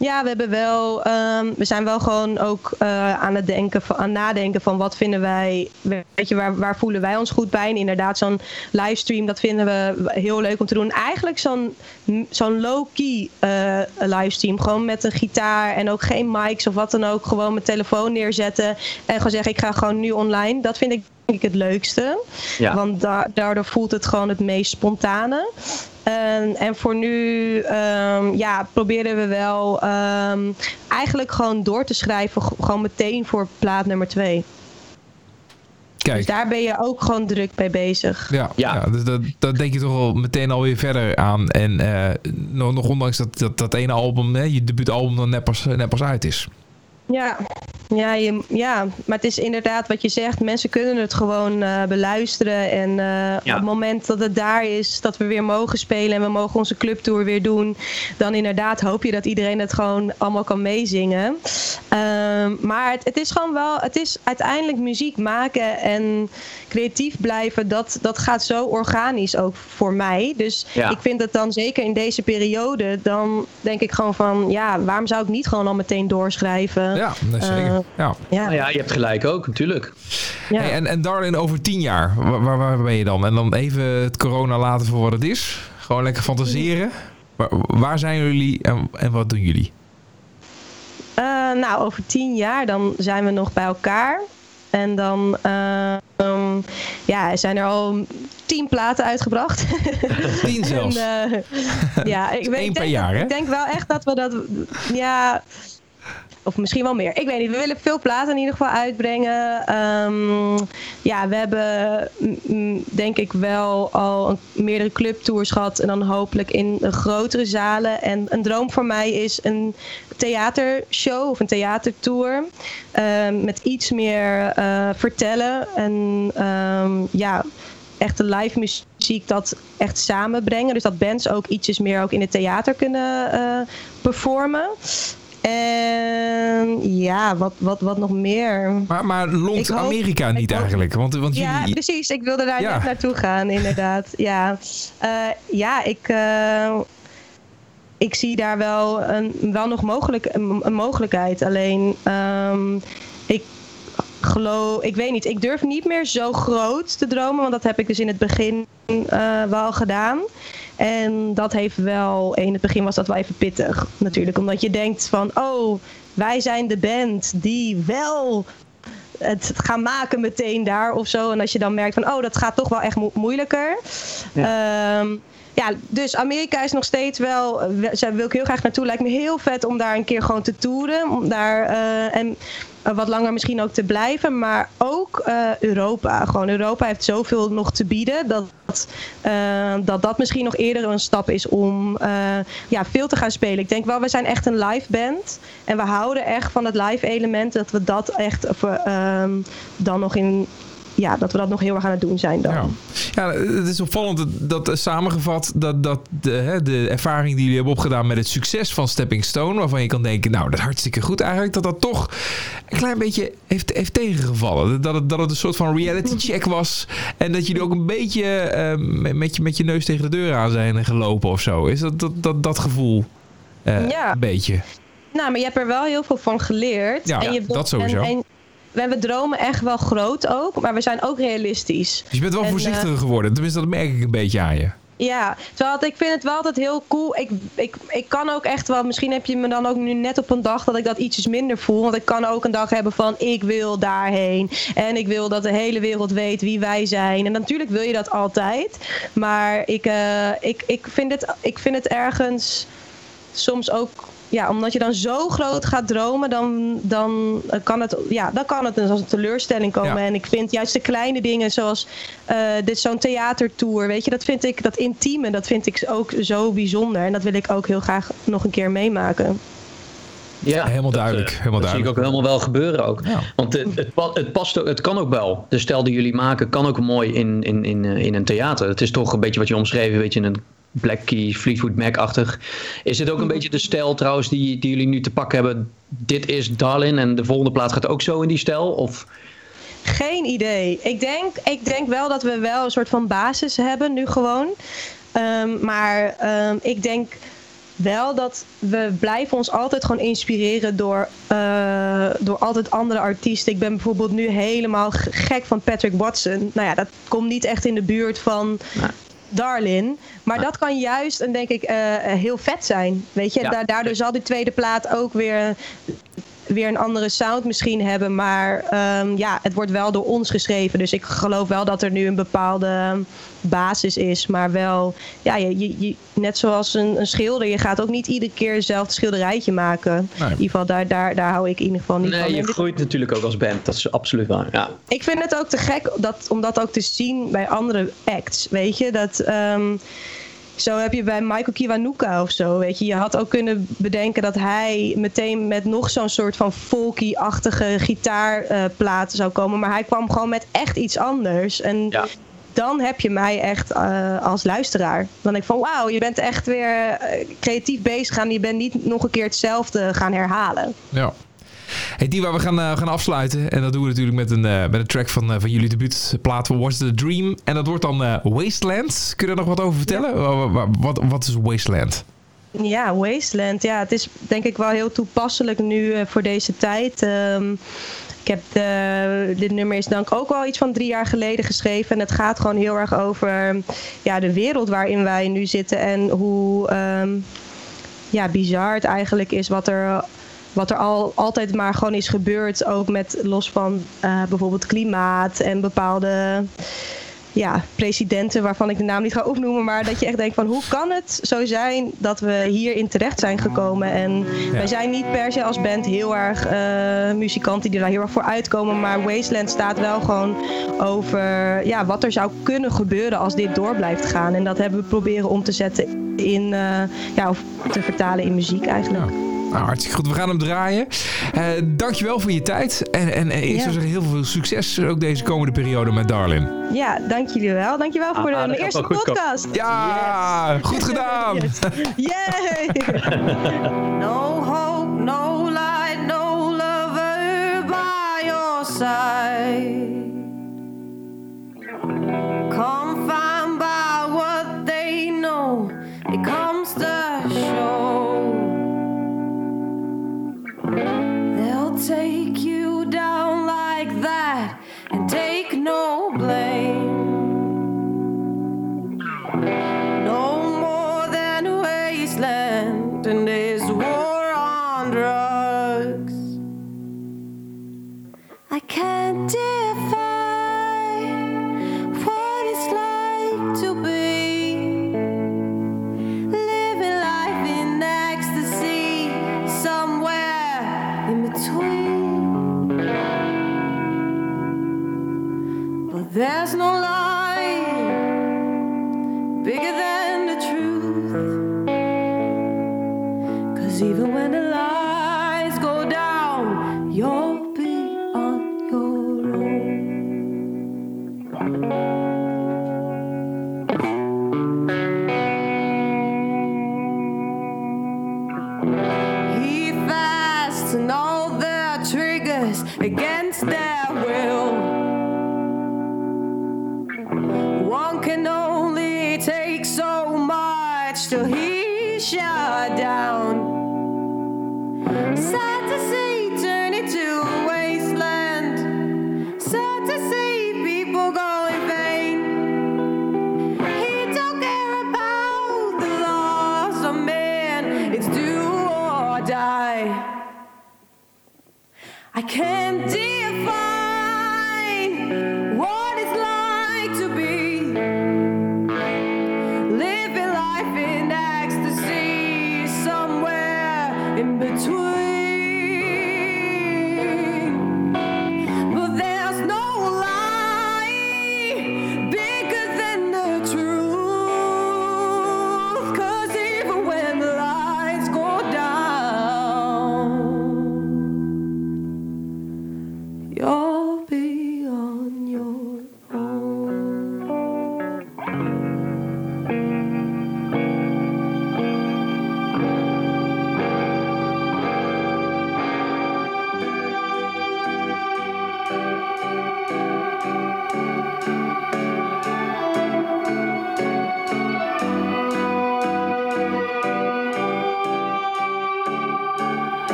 Ja, we hebben wel. ehm, we zijn wel gewoon ook eh, aan het denken, van, aan nadenken van wat vinden wij. Weet je, waar, waar voelen wij ons goed bij? En inderdaad, zo'n livestream, dat vinden we heel leuk om te doen. Eigenlijk zo'n zo'n low-key eh, livestream. Gewoon met een gitaar en ook geen mics of wat dan ook. Gewoon mijn telefoon neerzetten. En gewoon zeggen, ik ga gewoon nu online. Dat vind ik denk ik het leukste. Ja. Want da- daardoor voelt het gewoon het meest spontane. En, en voor nu ehm, ja, proberen we wel ehm, eigenlijk gewoon door te schrijven. Gewoon meteen voor plaat nummer twee. Dus Kijk, daar ben je ook gewoon druk mee bezig. ja, ja. Ja. dus dat, dat denk je toch wel meteen alweer verder aan. En eh, nog, nog ondanks dat, dat, dat ene album, hè, je debuutalbum, dan net pas, net pas uit is. Ja, ja, je, ja, maar het is inderdaad wat je zegt. Mensen kunnen het gewoon eh, beluisteren. En eh, op het moment dat het daar is, dat we weer mogen spelen en we mogen onze clubtour weer doen, dan inderdaad hoop je dat iedereen het gewoon allemaal kan meezingen. Ehm, maar het, het is gewoon wel, het is uiteindelijk muziek maken en creatief blijven. Dat, dat gaat zo organisch ook voor mij. Dus Ja. ik vind het dan zeker in deze periode, dan denk ik gewoon van, ja, waarom zou ik niet gewoon al meteen doorschrijven? Ja, dat is zeker. Eh, ja. Ja, Nou ja, je hebt gelijk ook, natuurlijk. ja. Hey, en, en Darlin, over tien jaar, waar, waar, waar ben je dan? En dan even het corona laten voor wat het is. Gewoon lekker fantaseren. Waar, waar zijn jullie en, en wat doen jullie? Eh, nou, over tien jaar dan zijn we nog bij elkaar. En dan eh, ehm, ja, zijn er al tien platen uitgebracht. Tien zelfs. En, eh, ja, ik, weet, Eén ik per denk, jaar, hè? Ik denk wel echt dat we dat... Ja, Of misschien wel meer. Ik weet niet. We willen veel platen in ieder geval uitbrengen. Ehm, ja, we hebben mm, mm, denk ik wel al een, meerdere clubtours gehad. En dan hopelijk in grotere zalen. En een droom voor mij is een theatershow of een theatertour. ehm, met iets meer eh, vertellen. En ehm, ja, echte live muziek dat echt samenbrengen. Dus dat bands ook ietsjes meer ook in het theater kunnen eh, performen. En ja, wat, wat, wat nog meer? Maar, maar longt hoop- Amerika ik niet hoop- eigenlijk? Want, want Ja, jullie... precies. Ik wilde daar Ja. net naartoe gaan, inderdaad. ja, Eh, ja ik, eh, ik zie daar wel, een, wel nog mogelijk, een, een mogelijkheid. Alleen, ehm, ik geloof, ik weet niet, ik durf niet meer zo groot te dromen, want dat heb ik dus in het begin eh, wel gedaan. En dat heeft wel, in het begin was dat wel even pittig natuurlijk, omdat je denkt van, oh, wij zijn de band die wel het gaan maken meteen daar of zo. En als je dan merkt van, oh, dat gaat toch wel echt mo- moeilijker. Ja. Ja, dus Amerika is nog steeds wel, daar wil ik heel graag naartoe. Lijkt me heel vet om daar een keer gewoon te toeren. Om daar eh, en eh, wat langer misschien ook te blijven. Maar ook eh, Europa. Gewoon Europa heeft zoveel nog te bieden. Dat eh, dat, dat misschien nog eerder een stap is om eh, ja, veel te gaan spelen. Ik denk wel, we zijn echt een live band. En we houden echt van het live element. Dat we dat echt eh, dan nog in... Ja, dat we dat nog heel erg aan het doen zijn dan. Ja. ja, het is opvallend dat, dat eh, samengevat dat, dat de, hè, de ervaring die jullie hebben opgedaan met het succes van Stepping Stone, waarvan je kan denken, nou, dat is hartstikke goed eigenlijk, dat dat toch een klein beetje heeft, heeft tegengevallen. Dat het, dat het een soort van reality check was en dat jullie ook een beetje eh, met, je, met je neus tegen de deur aan zijn gelopen of zo. Is dat dat, dat, dat gevoel eh, Ja. een beetje? Nou, maar je hebt er wel heel veel van geleerd. Ja, en je, dat sowieso. En, en we dromen echt wel groot ook, maar we zijn ook realistisch. Dus je bent wel En, voorzichtiger geworden. Tenminste, dat merk ik een beetje aan je. Ja, terwijl ik vind het wel altijd heel cool. Ik, ik, ik kan ook echt wel, misschien heb je me dan ook nu net op een dag dat ik dat ietsjes minder voel. Want ik kan ook een dag hebben van ik wil daarheen. En ik wil dat de hele wereld weet wie wij zijn. En natuurlijk wil je dat altijd. Maar ik, eh, ik, ik, vind, het, ik vind het ergens soms ook. Ja, omdat je dan zo groot gaat dromen, dan, dan, eh, kan, het, ja, dan kan het dus als een teleurstelling komen. Ja. En ik vind juist de kleine dingen, zoals eh, dit zo'n theatertour, weet je, dat vind ik, dat intieme, dat vind ik ook zo bijzonder. En dat wil ik ook heel graag nog een keer meemaken. Ja, Helemaal dat, duidelijk, eh, helemaal dat zie ik ook helemaal wel gebeuren ook. Ja. Want het, het, het past ook, het kan ook wel. De stijl die jullie maken kan ook mooi in, in, in, eh, in een theater. Het is toch een beetje wat je omschreven, weet je, een Black Keys, Fleetwood Mac-achtig. Is dit ook een beetje de stijl trouwens die, die jullie nu te pakken hebben? Dit is Darlin en de volgende plaat gaat ook zo in die stijl? Of Geen idee. Ik denk, ik denk wel dat we wel een soort van basis hebben nu gewoon. Ehm, maar ehm, ik denk wel dat we blijven ons altijd gewoon inspireren door, eh, door altijd andere artiesten. Ik ben bijvoorbeeld nu helemaal gek van Patrick Watson. Nou ja, dat komt niet echt in de buurt van. Darlin. Maar dat kan juist, en denk ik, eh, heel vet zijn. Weet je, Ja. Daardoor zal die tweede plaat ook weer weer een andere sound misschien hebben. Maar ehm, ja, het wordt wel door ons geschreven. Dus ik geloof wel dat er nu een bepaalde basis is. Maar wel, ja, je, je, je- net zoals een, een schilder. Je gaat ook niet iedere keer hetzelfde schilderijtje maken. Nee. In ieder geval, daar, daar, daar hou ik in ieder geval niet van. nee, je groeit natuurlijk ook als band. Dat is absoluut waar. Ja. ik vind het ook te gek dat, om dat ook te zien bij andere acts. Weet je, dat. ehm, zo heb je bij Michael Kiwanuka of zo, weet je. Je had ook kunnen bedenken dat hij meteen met nog zo'n soort van folky-achtige gitaarplaten zou komen. Maar hij kwam gewoon met echt iets anders. En Ja. dan heb je mij echt eh, als luisteraar. Dan denk ik van, wauw, je bent echt weer eh, creatief bezig gaan. Je bent niet nog een keer hetzelfde gaan herhalen. Ja. Hey Diva, we gaan, eh, gaan afsluiten. En dat doen we natuurlijk met een, eh, met een track van, eh, van jullie debuutplaat What's the Dream. En dat wordt dan Wasteland. Kun je daar nog wat over vertellen? Wa- wa- Wat, wat is Wasteland? Ja, Wasteland. Ja, het is denk ik wel heel toepasselijk nu voor deze tijd. Ehm, ik heb de, dit nummer is dan ook wel iets van drie jaar geleden geschreven. En het gaat gewoon heel erg over ja, de wereld waarin wij nu zitten. En hoe ehm, ja, bizar het eigenlijk is wat er, wat er al, altijd maar gewoon is gebeurd. Ook met los van eh, bijvoorbeeld klimaat en bepaalde ja, presidenten waarvan ik de naam niet ga opnoemen, maar dat je echt denkt van hoe kan het zo zijn dat we hierin terecht zijn gekomen? En wij zijn niet per se als band heel erg eh, muzikanten die daar heel erg voor uitkomen, maar Wasteland staat wel gewoon over ja, wat er zou kunnen gebeuren als dit door blijft gaan. En dat hebben we proberen om te zetten in, eh, ja, of te vertalen in muziek eigenlijk. Ja. Nou, hartstikke goed. We gaan hem draaien. Eh dankjewel voor je tijd. En, en, en ik Ja. zou zeggen, heel veel succes ook deze komende periode met Darlin. Ja, dank jullie wel. Dank je wel voor de, Ah, mijn gaat eerste komen. podcast. Ja, goed gedaan. Yes. Yay! No hope, no light, no lover by your side. Confined by what they know, it comes take you down like that and take no blame.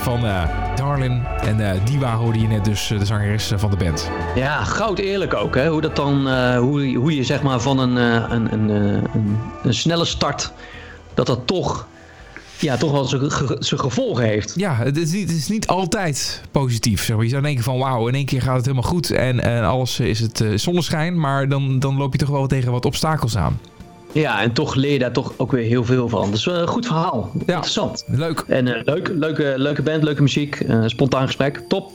Van eh, Darlin. En eh Diva hoorde je net dus eh, de zangeres van de band. Ja, goud eerlijk ook. Hè? Hoe, dat dan, hoe, hoe je zeg maar van een, een, een, een, een snelle start, dat dat toch, ja, toch wel zijn ge- zijn gevolgen heeft. Ja, het is niet, het is niet altijd positief. Zeg maar. Je zou denken van wauw, in één keer gaat het helemaal goed en, en alles is het zonneschijn. Maar dan, dan loop je toch wel tegen wat obstakels aan. Ja, en toch leer je daar toch ook weer heel veel van. Dus eh, een goed verhaal. Interessant. Leuk. En eh, leuk, leuke, leuke band, leuke muziek, eh, spontaan gesprek, top.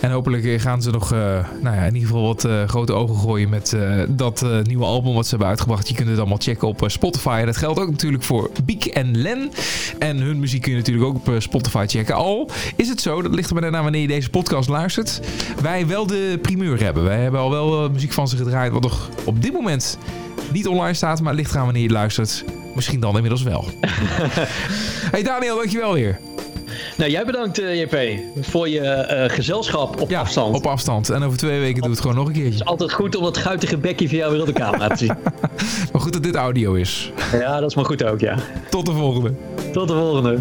En hopelijk eh, gaan ze nog eh, nou ja, in ieder geval wat eh, grote ogen gooien met eh, dat eh, nieuwe album wat ze hebben uitgebracht. Je kunt het allemaal checken op eh, Spotify. Dat geldt ook natuurlijk voor Biek en Len. En hun muziek kun je natuurlijk ook op eh, Spotify checken. Al is het zo, dat ligt er maar net aan wanneer je deze podcast luistert, wij wel de primeur hebben. Wij hebben al wel eh, muziek van ze gedraaid wat nog op dit moment niet online staat, maar ligt eraan wanneer je luistert. Misschien dan inmiddels wel. hey Daniel, dankjewel weer. Nou, jij bedankt eh, JP voor je eh, gezelschap op afstand. Op afstand. En over twee weken doe het gewoon nog een keertje. Het is altijd goed om dat guitige bekje van jou weer op de camera te zien. Maar goed dat dit audio is. ja, dat is maar goed ook, ja. Tot de volgende. Tot de volgende.